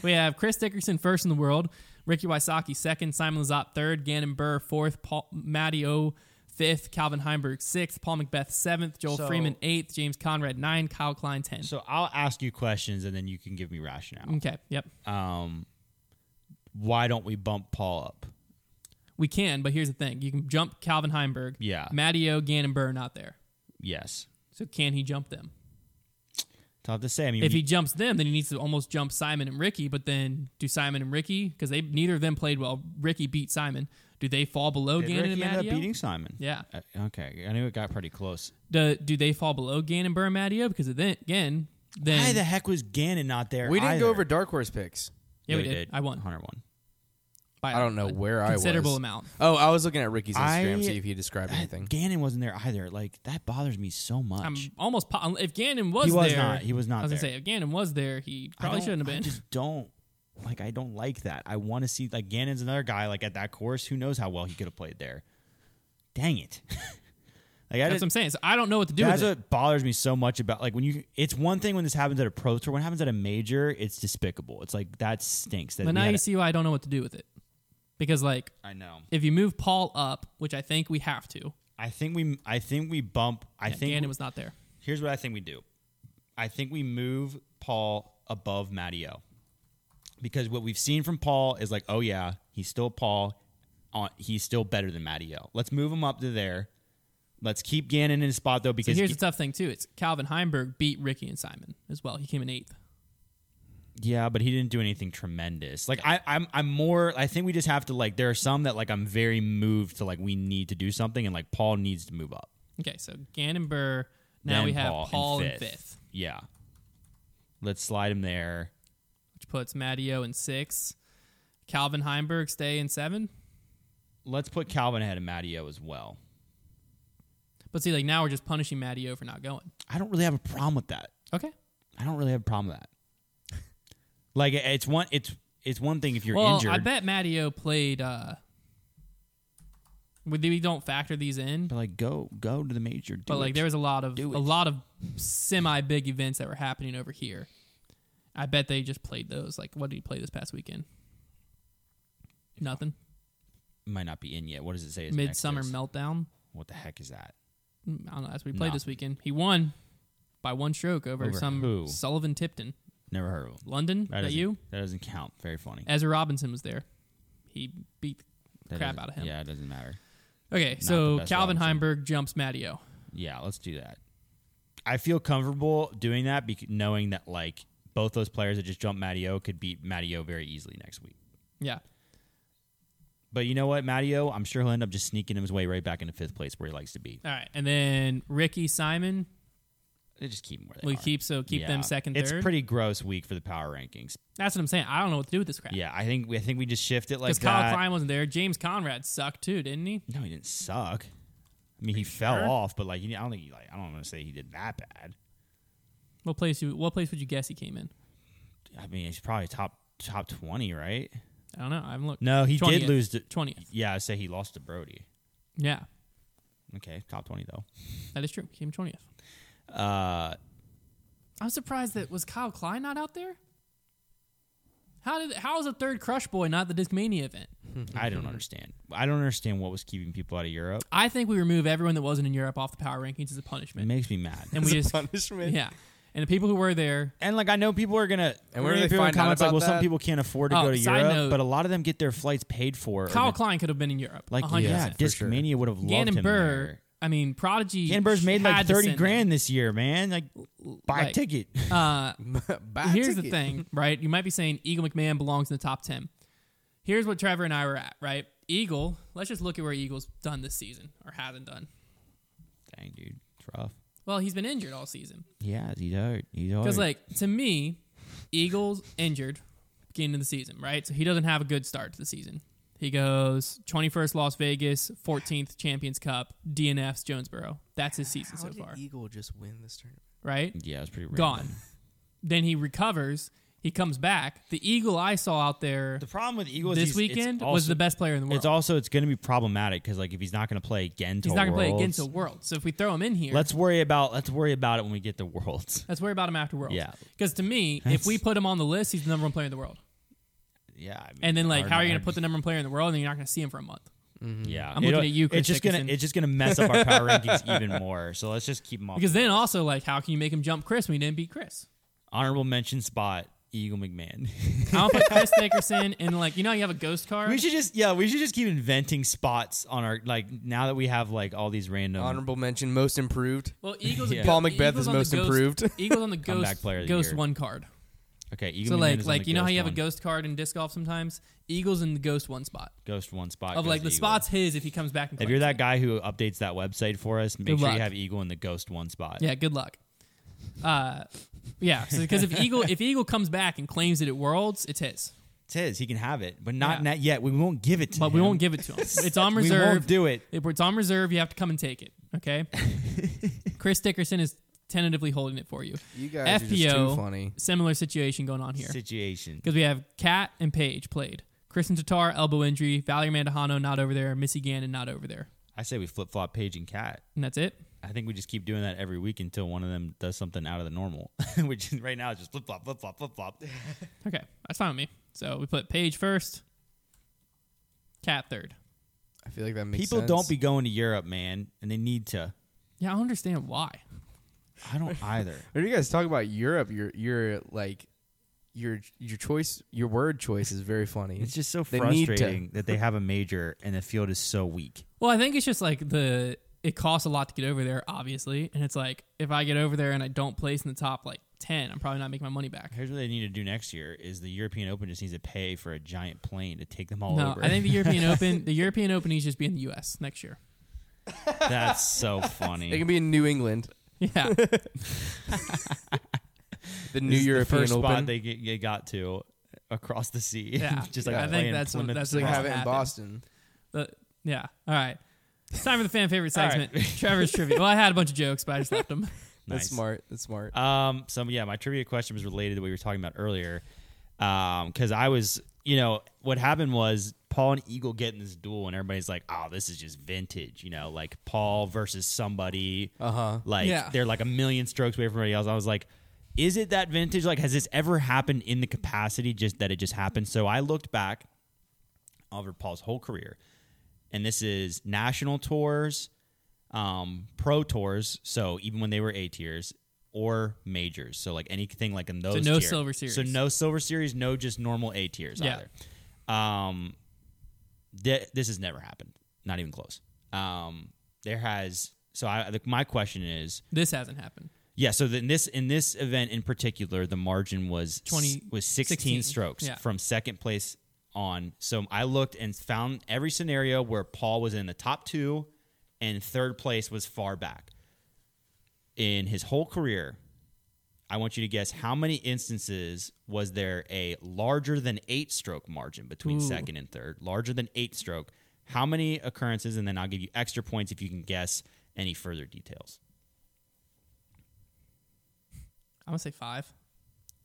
we have Chris Dickerson first in the world, Ricky Wysocki second, Simon Lizotte third, Gannon Buhr fourth, Paul Matty O fifth, Calvin Heimberg sixth, Paul McBeth seventh, Joel So- Freeman eighth, James Conrad nine, Kyle Klein ten. So I'll ask you questions and then you can give me rationale. okay, yep. Um why don't we bump Paul up? We can, but here's the thing: you can jump Calvin Heimberg. Yeah. Matty O, Gannon Buhr not there. Yes. So can he jump them? Tough to say. I mean, If he jumps them, then he needs to almost jump Simon and Ricky. But then do Simon and Ricky because they neither of them played well. Ricky beat Simon. Do they fall below did Gannon Ricky and end up beating Simon. Yeah. Uh, okay, I knew it got pretty close. Do, do they fall below Gannon, Burr, and Matty O? Because then again, then Why the heck was Gannon not there? We didn't either? go over dark horse picks. yeah, we did. I won. Hunter won. By I don't know where I was. considerable was. amount. Oh, I was looking at Ricky's I- Instagram see if he described That- anything. Gannon wasn't there either. Like that bothers me so much. I'm almost po- if Gannon was, there. he was there. not. He was not I was there. gonna say if Gannon was there, he I probably don't- shouldn't have I been. just don't like. I don't like that. I want to see like Gannon's another guy. Like at that course, who knows how well he could have played there. Dang it! like I That's just, what I'm saying. So I don't know what to do that's with it. what bothers me so much about like when you. It's one thing when this happens at a pro tour. When it happens at a major, it's despicable. It's like that stinks. That But now you a- see why I don't know what to do with it. Because like I know. if you move Paul up, which I think we have to, I think we. I think we bump. I yeah, think Gannon was not there. Here's what I think we do. I think we move Paul above Matty O. Because what we've seen from Paul is like, oh yeah, he's still Paul. On, he's still better than Matty O. Let's move him up to there. Let's keep Gannon in his spot though, So because here's the tough thing too. It's Calvin Heimberg beat Ricky and Simon as well. He came in eighth. yeah, but he didn't do anything tremendous. Like I, I'm, I'm more. I think we just have to like. There are some that like I'm very moved to like we need to do something, and like Paul needs to move up. Okay, so Gannon Buhr. Now Then we have Paul in Paul, in fifth. fifth, Yeah, let's slide him there. Puts Matty O in six. Calvin Heimberg stay in seven. Let's put Calvin ahead of Matty O as well. But see, like now we're just punishing Matty O for not going. I don't really have a problem with that. Okay. I don't really have a problem with that. Like it's one it's it's one thing if you're well, injured, I bet Matty O played. uh we, we don't factor these in, but like go go to the major. But like it. there was a lot of a lot of semi big events that were happening over here. I bet they just played those. Like, what did he play this past weekend? Nothing. might not be in yet. What does it say? his next Midsummer is? Meltdown. What the heck is that? Mm, I don't know. That's what he played this weekend. He won by one stroke over, Over some who? Sullivan Tipton. Never heard of him. London. That That, doesn't- you? That doesn't count. Very funny. Ezra Robinson was there. He beat. That crap doesn't- out of him. Yeah, it doesn't matter. Okay, the so best Calvin Robinson. Heimberg jumps Matty O. Yeah, let's do that. I feel comfortable doing that because knowing that like both those players that just jumped Matty O could beat Matty O very easily next week. Yeah. But you know what, Matty O, I'm sure he'll end up just sneaking his way right back into fifth place where he likes to be. All right, and then Ricky Simon. They just keep them where they We are. keep so keep them Yeah. second, It's third. pretty gross week for the power rankings. That's what I'm saying. I don't know what to do with this crap. Yeah, I think we, I think we just shift it like Because Kyle. Klein wasn't there. James Conrad sucked too, didn't he? No, he didn't suck. I mean, he fell off, but like I don't think he like I don't want to say he did that bad. What place? You, what place would you guess he came in? I mean, he's probably top top twenty, right? I don't know. I haven't looked. No, he 20th. did lose to. Twentieth. Yeah, I say he lost to Brody. Yeah, Okay, top twenty though. that is true. He came twentieth. Uh, I'm surprised that was Kyle Klein not out there. How did how was a third Crush Boy not the Discmania event? I don't understand. I don't understand what was keeping people out of Europe. I think we remove everyone that wasn't in Europe off the power rankings as a punishment. It makes me mad. and we just punishment. yeah, and the people who were there. And like I know people are gonna And we're where do gonna they people in find out comments like, about well, some that? people can't afford to Oh, go to side Europe, note- but a lot of them get their flights paid for. Kyle Klein could have been in Europe. like 100%. yeah, for sure. Discmania would have loved Gannon him Burr. there. I mean, Prodigy. Gannon Buhr's made like had to thirty send grand this year, man. Like buy a Like, ticket. Uh, Buy a here's the ticket. thing, right? You might be saying Eagle McMahon belongs in the top 10. Here's what Trevor and I were at, right? Eagle, let's just look at where Eagle's done this season or hasn't done. Dang, dude, it's rough. Well, he's been injured all season. Yeah, he's hurt. He's hurt. Because, like, to me, Eagles injured beginning of the season, right? So he doesn't have a good start to the season. He goes 21st Las Vegas, 14th Champions Cup, DNFs Jonesboro. That's his season How so did far, Eagle just win this tournament? right? yeah, it's pretty random. Gone. Then he recovers. He comes back. The Eagle I saw out there The problem with Eagles this he's- it's weekend also, was the best player in the world. It's also it's going to be problematic because like if he's not going to play again, to He's not going to play against a world. So if we throw him in here, Let's worry about let's worry about it when we get to worlds. let's worry about him after worlds. Yeah. Because to me, if we put him on the list, he's the number one player in the world. Yeah, I mean, And then like, hard how are you going to put the number one player in the world and you're not going to see him for a month? Mm-hmm. Yeah, I'm looking It'll- at you, Chris It's just gonna Dickerson. it's just gonna mess up our power rankings even more. So let's just keep them off. Because the then also like, how can you make him jump Chris when he didn't beat Chris? honorable mention spot Eagle McMahon. I'll put Chris Dickerson in like you know you have a ghost card. we should just yeah, we should just keep inventing spots on our like now that we have like all these random Honorable mention, most improved. well, Eagles. Yeah. Paul McBeth Eagles is on the most ghost- improved. Eagles on the ghost player the ghost year. one card. Okay, Eagle So McMahon like is on like the you know how you have a ghost card in disc golf sometimes. Eagles in the ghost one spot ghost one spot of like the Eagle. spot's his if he comes back. And If you're that guy who updates that website for us, make Good sure luck. you have Eagle in the ghost one spot. yeah, good luck. Uh, yeah, because if Eagle if Eagle comes back and claims that it at Worlds, it's his. It's his. He can have it, but not Yeah. not yet. We won't give it to But him. But we won't give it to him. It's on reserve. We reserve. won't do it. If it's on reserve, you have to come and take it. Okay. Chris Dickerson is tentatively holding it for you. You guys are just too FPO. funny. Similar situation going on here Situation. because we have Cat and Paige played. Kristin Tattar elbow injury. Valerie Mandujano not over there. Missy Gannon not over there. I say we flip flop Paige and Cat. And that's it. I think we just keep doing that every week until one of them does something out of the normal. Which right now is just flip flop, flip flop, flip flop. Okay, that's fine with me. So we put Paige first, Cat third. I feel like that makes People sense. don't be going to Europe, man, and they need to. Yeah, I don't understand why. I don't either. When you guys talk about Europe, your your like your your choice, your word choice is very funny. It's just so They need to. frustrating that they have a major and the field is so weak. Well, I think it's just like the it costs a lot to get over there, obviously, and it's like if I get over there and I don't place in the top like ten, I'm probably not making my money back. Here's what they need to do next year: is the European Open just needs to pay for a giant plane to take them all No, over. I think the European Open, the European Open needs to just be in the U.S. next year. that's so funny. it funny. can be in New England, Yeah, the New This is European the first Open. spot they, get, they got to across the sea. Yeah. just like I think playing that's what- Plymouth that's like what have it in. Boston. The- yeah. All right, it's time for the fan favorite All segment, right. Trevor's trivia. Well, I had a bunch of jokes, but I just left them. That's Nice. smart. That's smart. Um, so yeah, my trivia question was related to what we were talking about earlier. Um, because I was, you know, what happened was Paul and Eagle get in this duel, and everybody's like, "Oh, this is just vintage," you know, like Paul versus somebody. Uh huh. Like Yeah. they're like a million strokes away from everybody else. I was like, is it that vintage? Like, has this ever happened in the capacity just that it just happened? So I looked back over Paul's whole career, and this is national tours, um, pro tours. So even when they were A tiers or majors, so like anything like in those. no tier. Silver Series. So no silver series, no just normal A tiers Yeah. either. Um, th- this has never happened. Not even close. Um, there has. So I, the, my question is, This hasn't happened. yeah. So in this in this event in particular, the margin was 20 was sixteen 16, strokes yeah. from second place on. So I looked and found every scenario where Paul was in the top two, and third place was far back. In his whole career, I want you to guess how many instances was there a larger than eight stroke margin between Ooh. second and third? Larger than eight stroke. How many occurrences? And then I'll give you extra points if you can guess any further details. I'm gonna say five.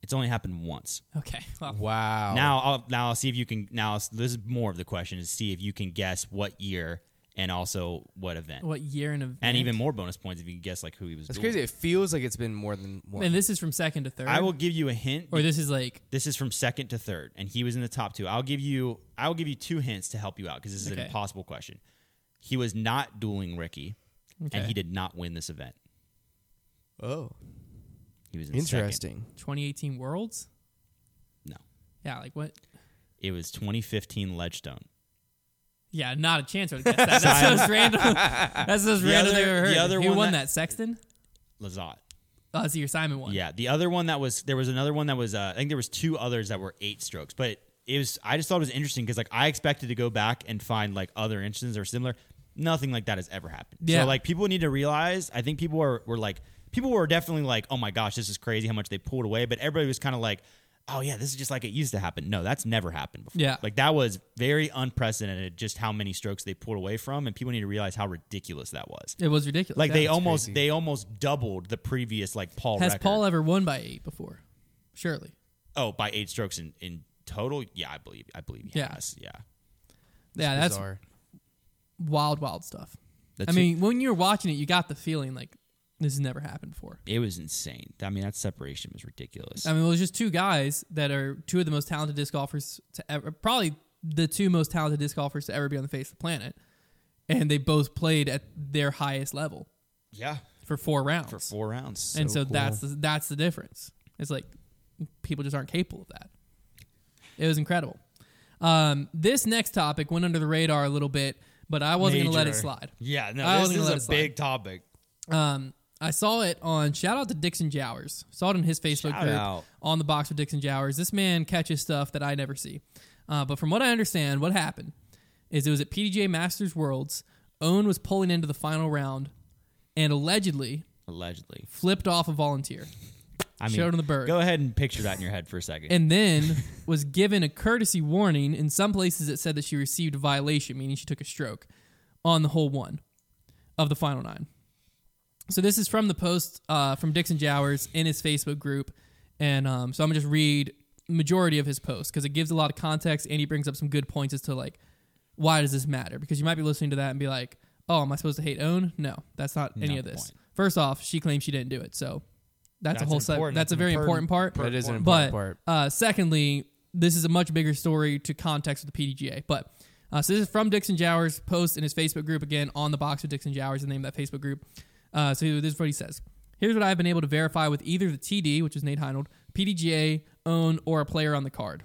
It's only happened once. Okay. Well, Wow. Now, I'll now I'll see if you can. Now this is more of the question: is see if you can guess what year and also what event, what year and event? and even more bonus points if you can guess like who he was. that's dueling. crazy. It feels like it's been more than one. And this is from second to third. I will give you a hint. Or this is like This is from second to third, and he was in the top two. I'll give you. I will give you two hints to help you out because this is Okay. an impossible question. He was not dueling Ricky, okay, and he did not win this event. oh, He was in second. interesting. 2018 Worlds. No, Yeah, like what? it was 2015 Ledgestone. Yeah, not a chance. I would guess that. That's so random. That's so The random. other- I've ever heard. the other Who one won that- that? Sexton. Lizotte. Oh, it's your Simon one. Yeah, the other one that was there was another one that was uh, I think there was two others that were eight strokes, but it was I just thought it was interesting because like I expected to go back and find like other instances or similar. Nothing like that has ever happened. Yeah. So like people need to realize. I think people were were like people were definitely like, oh my gosh, this is crazy how much they pulled away, but everybody was kind of like. Oh yeah, this is just like it used to happen. No, that's never happened before. Yeah. like that was very unprecedented. Just how many strokes they pulled away from, and people need to realize how ridiculous that was. It was ridiculous. Like yeah. they almost crazy. they almost doubled the previous like Paul. has record. Paul ever won by eight before? Surely. Oh, by eight strokes in, in total? Yeah, I believe I believe he Yeah. has. Yeah. yeah, that's wild, wild stuff. That's I mean, when you're watching it, you got the feeling like this has never happened before. it was insane. I mean, that separation was ridiculous. I mean, it was just two guys that are two of the most talented disc golfers to ever, probably the two most talented disc golfers to ever be on the face of the planet, and they both played at their highest level yeah, for four rounds. for four rounds. and so cool. that's the, that's the difference. It's like people just aren't capable of that. It was incredible. Um, this next topic went under the radar a little bit, but I wasn't going to let it slide. Yeah, no, I this wasn't gonna let it is a big topic. Um, I saw it on shout out to Dixon Jowers. Saw it in his Facebook Shout group out. on the box with Dixon Jowers. This man catches stuff that I never see. Uh, but from what I understand, what happened is it was at PDJ Masters Worlds. Ohn was pulling into the final round and allegedly Allegedly, flipped off a volunteer I mean, Showed him the bird. Go ahead and picture that in your head for a second. and then was given a courtesy warning. In some places, it said that she received a violation, meaning she took a stroke on the hole one of the final nine. So this is from the post uh, from Dixon Jowers in his Facebook group, and um, so I'm gonna just read majority of his post because it gives a lot of context and he brings up some good points as to like why does this matter? Because you might be listening to that and be like, oh, am I supposed to hate Ohn? No, that's not any Not of this. point. First off, she claims she didn't do it, so that's, a whole side. important. That's a very an important part. That is an But important part. uh, secondly, this is a much bigger story to context with the PDGA. But uh, so this is from Dixon Jowers' post in his Facebook group again on the box with Dixon Jowers, the name of that Facebook group. Uh, so this is what he says. Here's what I've been able to verify with either the TD, which is Nate Heinold, PDGA, Ohn, or a player on the card.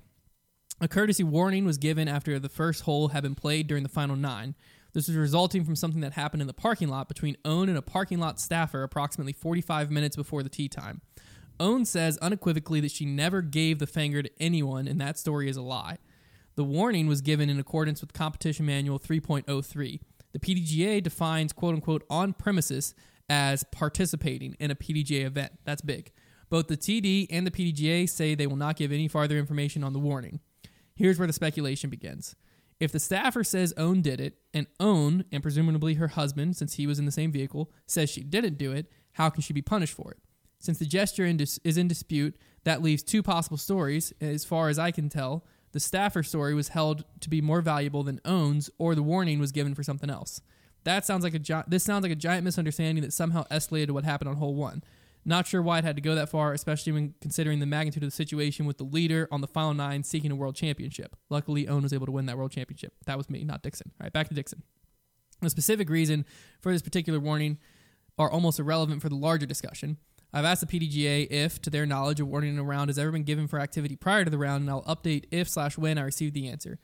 A courtesy warning was given after the first hole had been played during the final nine. This was resulting from something that happened in the parking lot between Ohn and a parking lot staffer approximately 45 minutes before the tee time. Ohn says unequivocally that she never gave the finger to anyone, and that story is a lie. The warning was given in accordance with Competition Manual 3.03. The PDGA defines quote unquote on premises as participating in a PDGA event. That's big. Both the TD and the PDGA say they will not give any farther information on the warning. Here's where the speculation begins. If the staffer says Ohn did it, and Ohn, and presumably her husband, since he was in the same vehicle, says she didn't do it, how can she be punished for it? Since the gesture in dis- is in dispute, that leaves two possible stories. As far as I can tell, the staffer story was held to be more valuable than Ohn's, or the warning was given for something else. That sounds like a gi- this sounds like a giant misunderstanding that somehow escalated to what happened on hole one. Not sure why it had to go that far, especially when considering the magnitude of the situation with the leader on the final nine seeking a world championship. Luckily, Ohn was able to win that world championship. That was me, not Dixon. All right, back to Dixon. The specific reason for this particular warning are almost irrelevant for the larger discussion. I've asked the PDGA if, to their knowledge, a warning in a round has ever been given for activity prior to the round, and I'll update if slash when I receive the answer.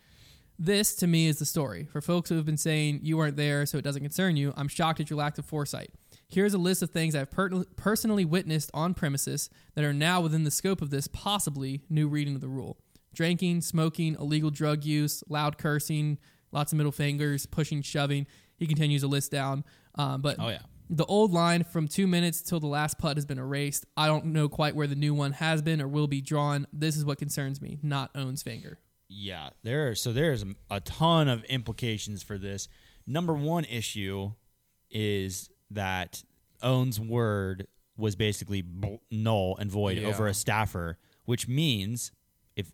This, to me, is the story. For folks who have been saying you weren't there, so it doesn't concern you, I'm shocked at your lack of foresight. Here's a list of things I've per- personally witnessed on premises that are now within the scope of this possibly new reading of the rule drinking, smoking, illegal drug use, loud cursing, lots of middle fingers, pushing, shoving. He continues to list down. Um, but Oh, yeah. the old line from two minutes till the last putt has been erased. I don't know quite where the new one has been or will be drawn. This is what concerns me, not Ohn's finger. Yeah, there. Are, so there's a, a ton of implications for this. Number one issue is that Ohn's word was basically null and void Yeah. over a staffer, which means if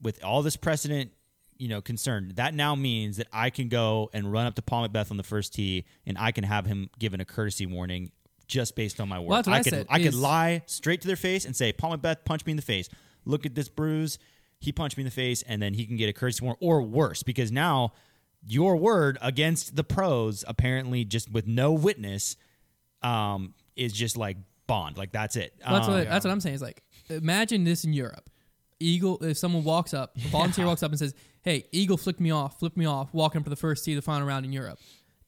with all this precedent, you know, concerned, that now means that I can go and run up to Paul McBeth on the first tee, and I can have him given a courtesy warning just based on my word. Well, what I could I could lie straight to their face and say, Paul McBeth punched me in the face. Look at this bruise. He punched me in the face, and then he can get a courtesy warning, or worse, because now your word against the pros, apparently just with no witness, um, is just like bond. Like that's it. Well, that's Um, what that's what I'm saying. Is like imagine this in Europe. Eagle, if someone walks up, a volunteer walks up and says, "Hey, Eagle flicked me off, flipped me off, walking to the first tee of the final round in Europe,"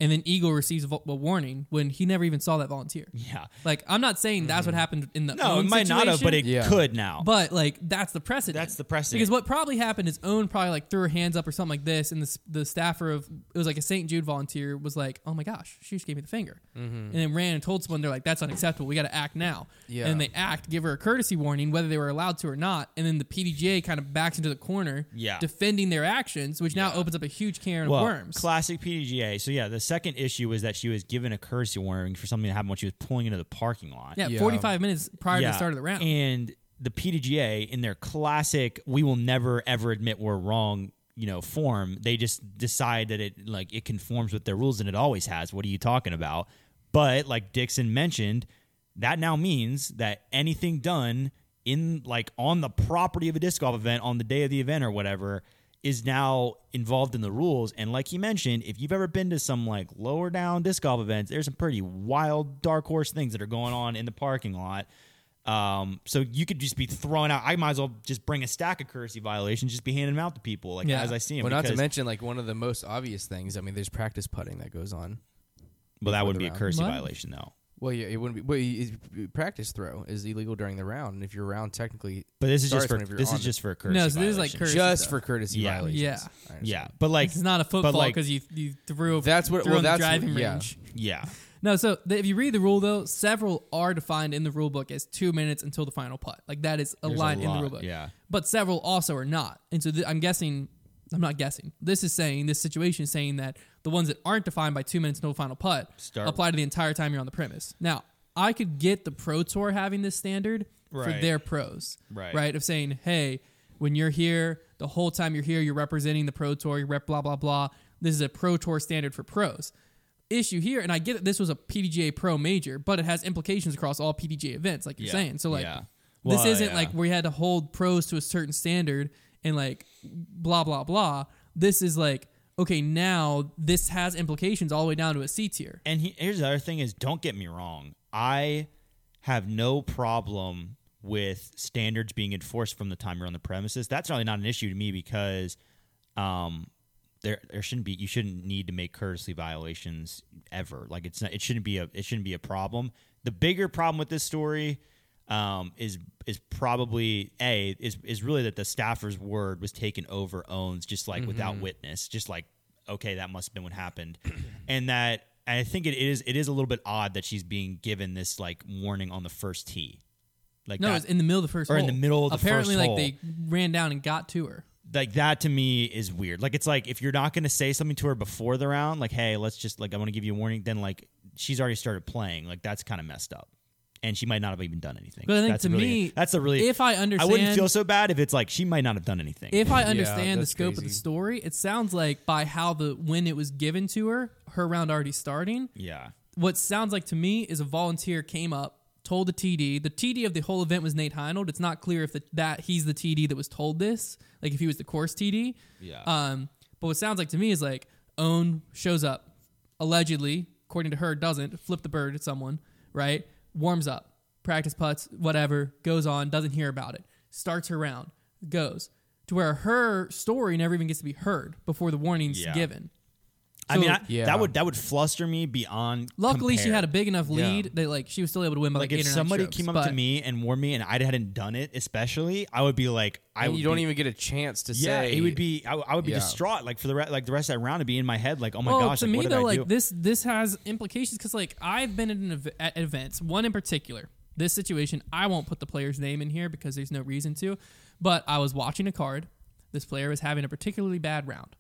and then Eagle receives a, vo- a warning when he never even saw that volunteer. yeah. Like I'm not saying that's what happened in the Mm-hmm. No, it might not have, but it Yeah. could now. but like that's the precedent. That's the precedent. Because what probably happened is Ohn probably like threw her hands up or something like this, and the the staffer of it was like a St. Jude volunteer was like, "Oh my gosh, she just gave me the finger," and then ran and told someone they're like, "That's unacceptable. We got to act now." Yeah. And they act, give her a courtesy warning, whether they were allowed to or not, and then the PDGA kind of backs into the corner, Yeah. defending their actions, which now Yeah. opens up a huge can well, of worms. classic PDGA. So yeah, the second issue was that she was given a courtesy warning for something that happened when she was pulling into the parking lot. yeah, Yeah. 45 minutes prior to the start of the round. And the PDGA, in their classic, we will never ever admit we're wrong, you know, form, they just decide that it like it conforms with their rules, and it always has. What are you talking about? But like Dixon mentioned, that now means that anything done in like on the property of a disc golf event on the day of the event or whatever is now involved in the rules. And like he mentioned, if you've ever been to some like lower down disc golf events, there's some pretty wild dark horse things that are going on in the parking lot. Um, so you could just be throwing out. I might as well just bring a stack of courtesy violations, just be handing them out to people like Yeah. as I see them. Well, not to mention like one of the most obvious things. I mean, there's practice putting that goes on. well, that would the be a round. courtesy What? violation though. Well, yeah, it wouldn't be. Well, you- you- practice throw is illegal during the round, and if your round technically But this is just for this is just for a courtesy. No, so this is like violation. courtesy just stuff. for courtesy Yeah. violations. Yeah. I. Yeah, but like It's not a football like- because you you threw That's what- threw well, on the that's what- driving yeah. range. yeah, No, so th- if you read the rule though, several are defined in the rule book as two minutes until the final putt. Like that is a There's a line in the rule book. yeah. But several also are not. And so th- I'm guessing, I'm not guessing. This is saying this situation is saying that the ones that aren't defined by two minutes the final putt Start- apply to the entire time you're on the premise. Now I could get the pro tour having this standard for their pros, Right. Right of saying, hey, when you're here, the whole time you're here, you're representing the pro tour. You rep blah blah blah. This is a pro tour standard for pros issue here, and I get that this was a PDGA Pro major, but it has implications across all PDGA events, like you're Yeah. saying. So like, Yeah. this isn't yeah. like we had to hold pros to a certain standard and like blah blah blah. This is like okay, now this has implications all the way down to a C tier. And he, here's the other thing: is don't get me wrong, I have no problem with standards being enforced from the time you're on the premises. That's really not an issue to me because um, there there shouldn't be you shouldn't need to make courtesy violations ever. Like it's not it shouldn't be a it shouldn't be a problem. The bigger problem with this story um, is is probably a is is really that the staffer's word was taken over Ohn's just like without witness, just like okay that must have been what happened, and that and I think it is it is a little bit odd that she's being given this like warning on the first tee, like No, that, in the middle of the first or in the middle of the Apparently, like hole. they ran down and got to her. like that to me is weird. Like it's like if you're not going to say something to her before the round, like hey, let's just like I want to give you a warning. Then like she's already started playing. Like that's kind of messed up, and she might not have even done anything. But I think that's to really, me, that's a really. if I understand, I wouldn't understand- feel so bad if it's like she might not have done anything. If I Yeah, understand the that's scope of the story, it sounds like by how the when it was given to her, her round already starting. yeah, what sounds like to me is a volunteer came up, told the TD. The TD of the whole event was Nate Heinold. It's not clear if the, that he's the TD that was told this, like if he was the course TD. Yeah. Um, but what sounds like to me is like Ohn shows up, allegedly, according to her, doesn't flip the bird at someone, right? Warms up, practice putts, whatever, goes on, doesn't hear about it, starts her round, goes to where her story never even gets to be heard before the warning's Yeah. given. I mean I, Yeah. that would that would fluster me beyond. Luckily, she had a big enough Yeah. lead that like she was still able to win by like, like if somebody strokes, came up but- to me and warned me and I hadn't done it, especially, I would be like, I And would you don't be- even get a chance to Yeah, say it would be. I, I would be Yeah. distraught. Like for the re- like the rest of that round, to be in my head. Like, oh my well, gosh, to like, me what did though, I like do? this this has implications because like I've been at, an ev- at events, one in particular. This situation, I won't put the player's name in here because there's no reason to. But I was watching a card. This player was having a particularly bad round.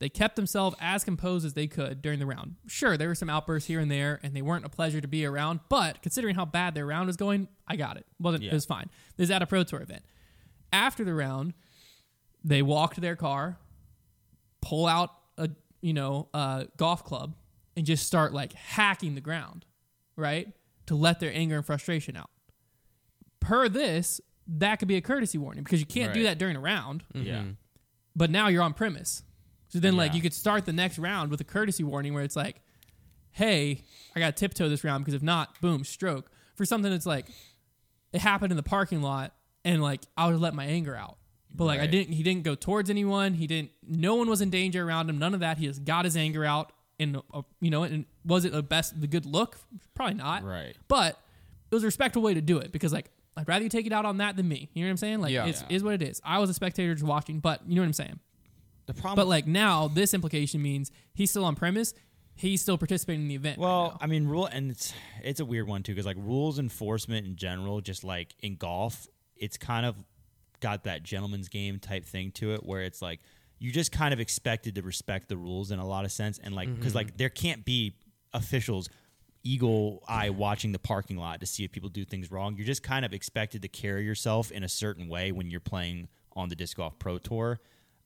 They kept themselves as composed as they could during the round. Sure, there were some outbursts here and there, and they weren't a pleasure to be around. But considering how bad their round was going, I got it. It Yeah. was fine. This is at a pro tour event. After the round, they walk to their car, pull out a you know a golf club and just start like hacking the ground, right? To let their anger and frustration out. Per this, that could be a courtesy warning because you can't do that during a round. yeah, But now you're on premise. So then like you could start the next round with a courtesy warning where it's like, hey, I got to tiptoe this round because if not, boom, stroke. For something that's like it happened in the parking lot and like I would have let my anger out. But like I didn't he didn't go towards anyone. He didn't no one was in danger around him. None of that. He just got his anger out and uh, you know, and was it the best the good look? Probably not. Right. But it was a respectful way to do it because like I'd rather you take it out on that than me. You know what I'm saying? Like Yeah. it's Yeah. is what it is. I was a spectator just watching, but you know what I'm saying? The problem. But like now, this implication means he's still on premise. He's still participating in the event. well, now. I mean, rule and it's it's a weird one too because like rules enforcement in general, just like in golf, it's kind of got that gentleman's game type thing to it where it's like you just kind of expected to respect the rules in a lot of sense and like because mm-hmm. like there can't be officials eagle eye watching the parking lot to see if people do things wrong you're just kind of expected to carry yourself in a certain way when you're playing on the disc golf pro tour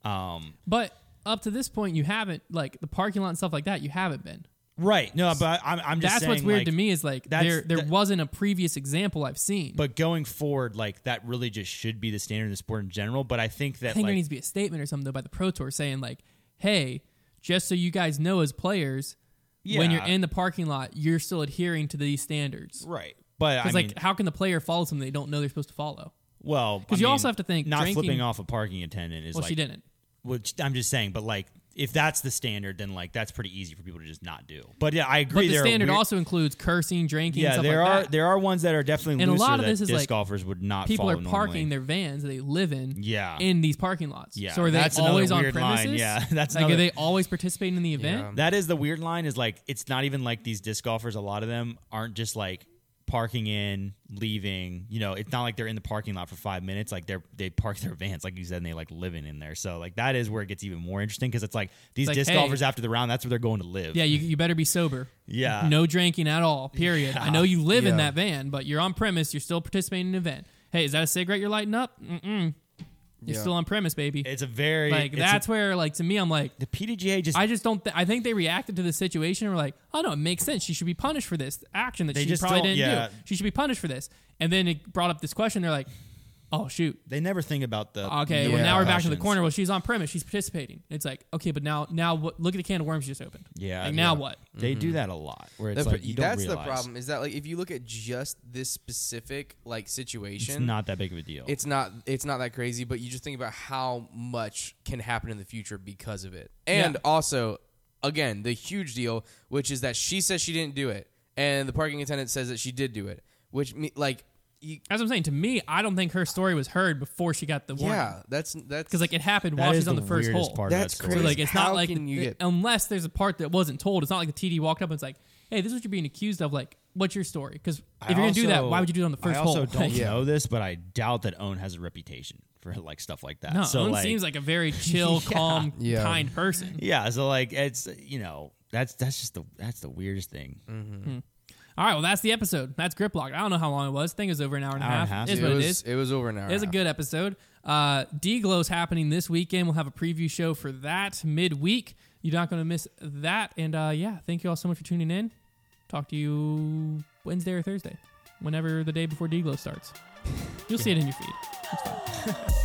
um, but up to this point, you haven't like the parking lot and stuff like that. You haven't been. right no but i'm, I'm just That's saying, what's weird like, to me is like there there that- wasn't a previous example I've seen. But going forward, like that really just should be the standard in the sport in general. But I think that I think like there needs to be a statement or something though by the pro tour saying like, "Hey, just so you guys know as players, when you're in the parking lot, you're still adhering to these standards." right. But I Because mean, like, how can the player follow something they don't know they're supposed to follow? Well, because you mean, also have to think not drinking- flipping off a parking attendant is Well, like she didn't. Which I'm just saying, but like if that's the standard, then like that's pretty easy for people to just not do. But yeah, I agree. But the there standard weird- also includes cursing, drinking. yeah, stuff there like are that. there are ones that are definitely And a lot of this is, disc like, golfers would not. people are parking normally. their vans they live in Yeah. in these parking lots. Yeah, So are they that's always on weird line. premises? Yeah, that's like another- are they always participating in the event? Yeah. That is the weird line. Is like it's not even like these disc golfers. A lot of them aren't just like parking in, leaving. You know, it's not like they're in the parking lot for five minutes. Like they're they park their vans, like you said, and they like living in there. So like that is where it gets even more interesting because it's like these It's like, disc hey- golfers after the round, that's where they're going to live. Yeah, you, you better be sober. Yeah. No drinking at all, period. I know you live in that van, but you're on premise. You're still participating in an event. Hey, is that a cigarette you're lighting up? Mm-mm. You're Yeah. still on premise, baby. It's a very like, it's that's a, where, like, to me, I'm like, the PDGA just I just don't. Th- I think they reacted to the situation and were like, "Oh no, it makes sense. She should be punished for this action that They she just probably don't- didn't yeah. do. She should be punished for this." And then it brought up this question. They're like, "Oh shoot, they never think about the okay. the Well, now we're back to the repercussions. corner. Well, she's on premise. She's participating. It's like, okay, but now, now what? Look at the can of worms you just opened. Yeah, Like now yeah. what? They do mm-hmm. that a lot. Where it's The- like you don't that's realize the problem. Is that like if you look at just this specific like It's situation, not that big of a deal. it's not it's not that crazy. But you just think about how much can happen in the future because of it, and Yeah. also again the huge deal, which is that she says she didn't do it, and the parking attendant says that she did do it, which me, like you, As I'm saying, to me, I don't think her story was heard before she got the warning. yeah, that's that's because like it happened while is she's on the first hole. part of That's that story. So crazy. like it's How not like can you get- unless there's a part that wasn't told. It's not like the TD walked up and it's like, "Hey, this is what you're being accused of." Like, what's your story? Because if I you're gonna do that, why would you do it on the first hole? I also hole? don't Like, Yeah. know this, but I doubt that Ohn has a reputation for like stuff like that. no, so Ohn like, seems like a very chill, Yeah. calm, Yeah. kind person. yeah. So like, it's you know, that's that's just the that's the weirdest thing. Mm. All right, well, that's the episode. That's Grip Locked. I don't know how long it was. I think it was over an hour and a Hour and half. a half. Is it what was it is. it was over an hour. It was a and good episode. Uh, D-Glow's happening this weekend. We'll have a preview show for that midweek. You're not going to miss that. And uh, yeah, thank you all so much for tuning in. Talk to you Wednesday or Thursday, whenever the day before D-Glow starts. You'll see it in your feed. It's fine.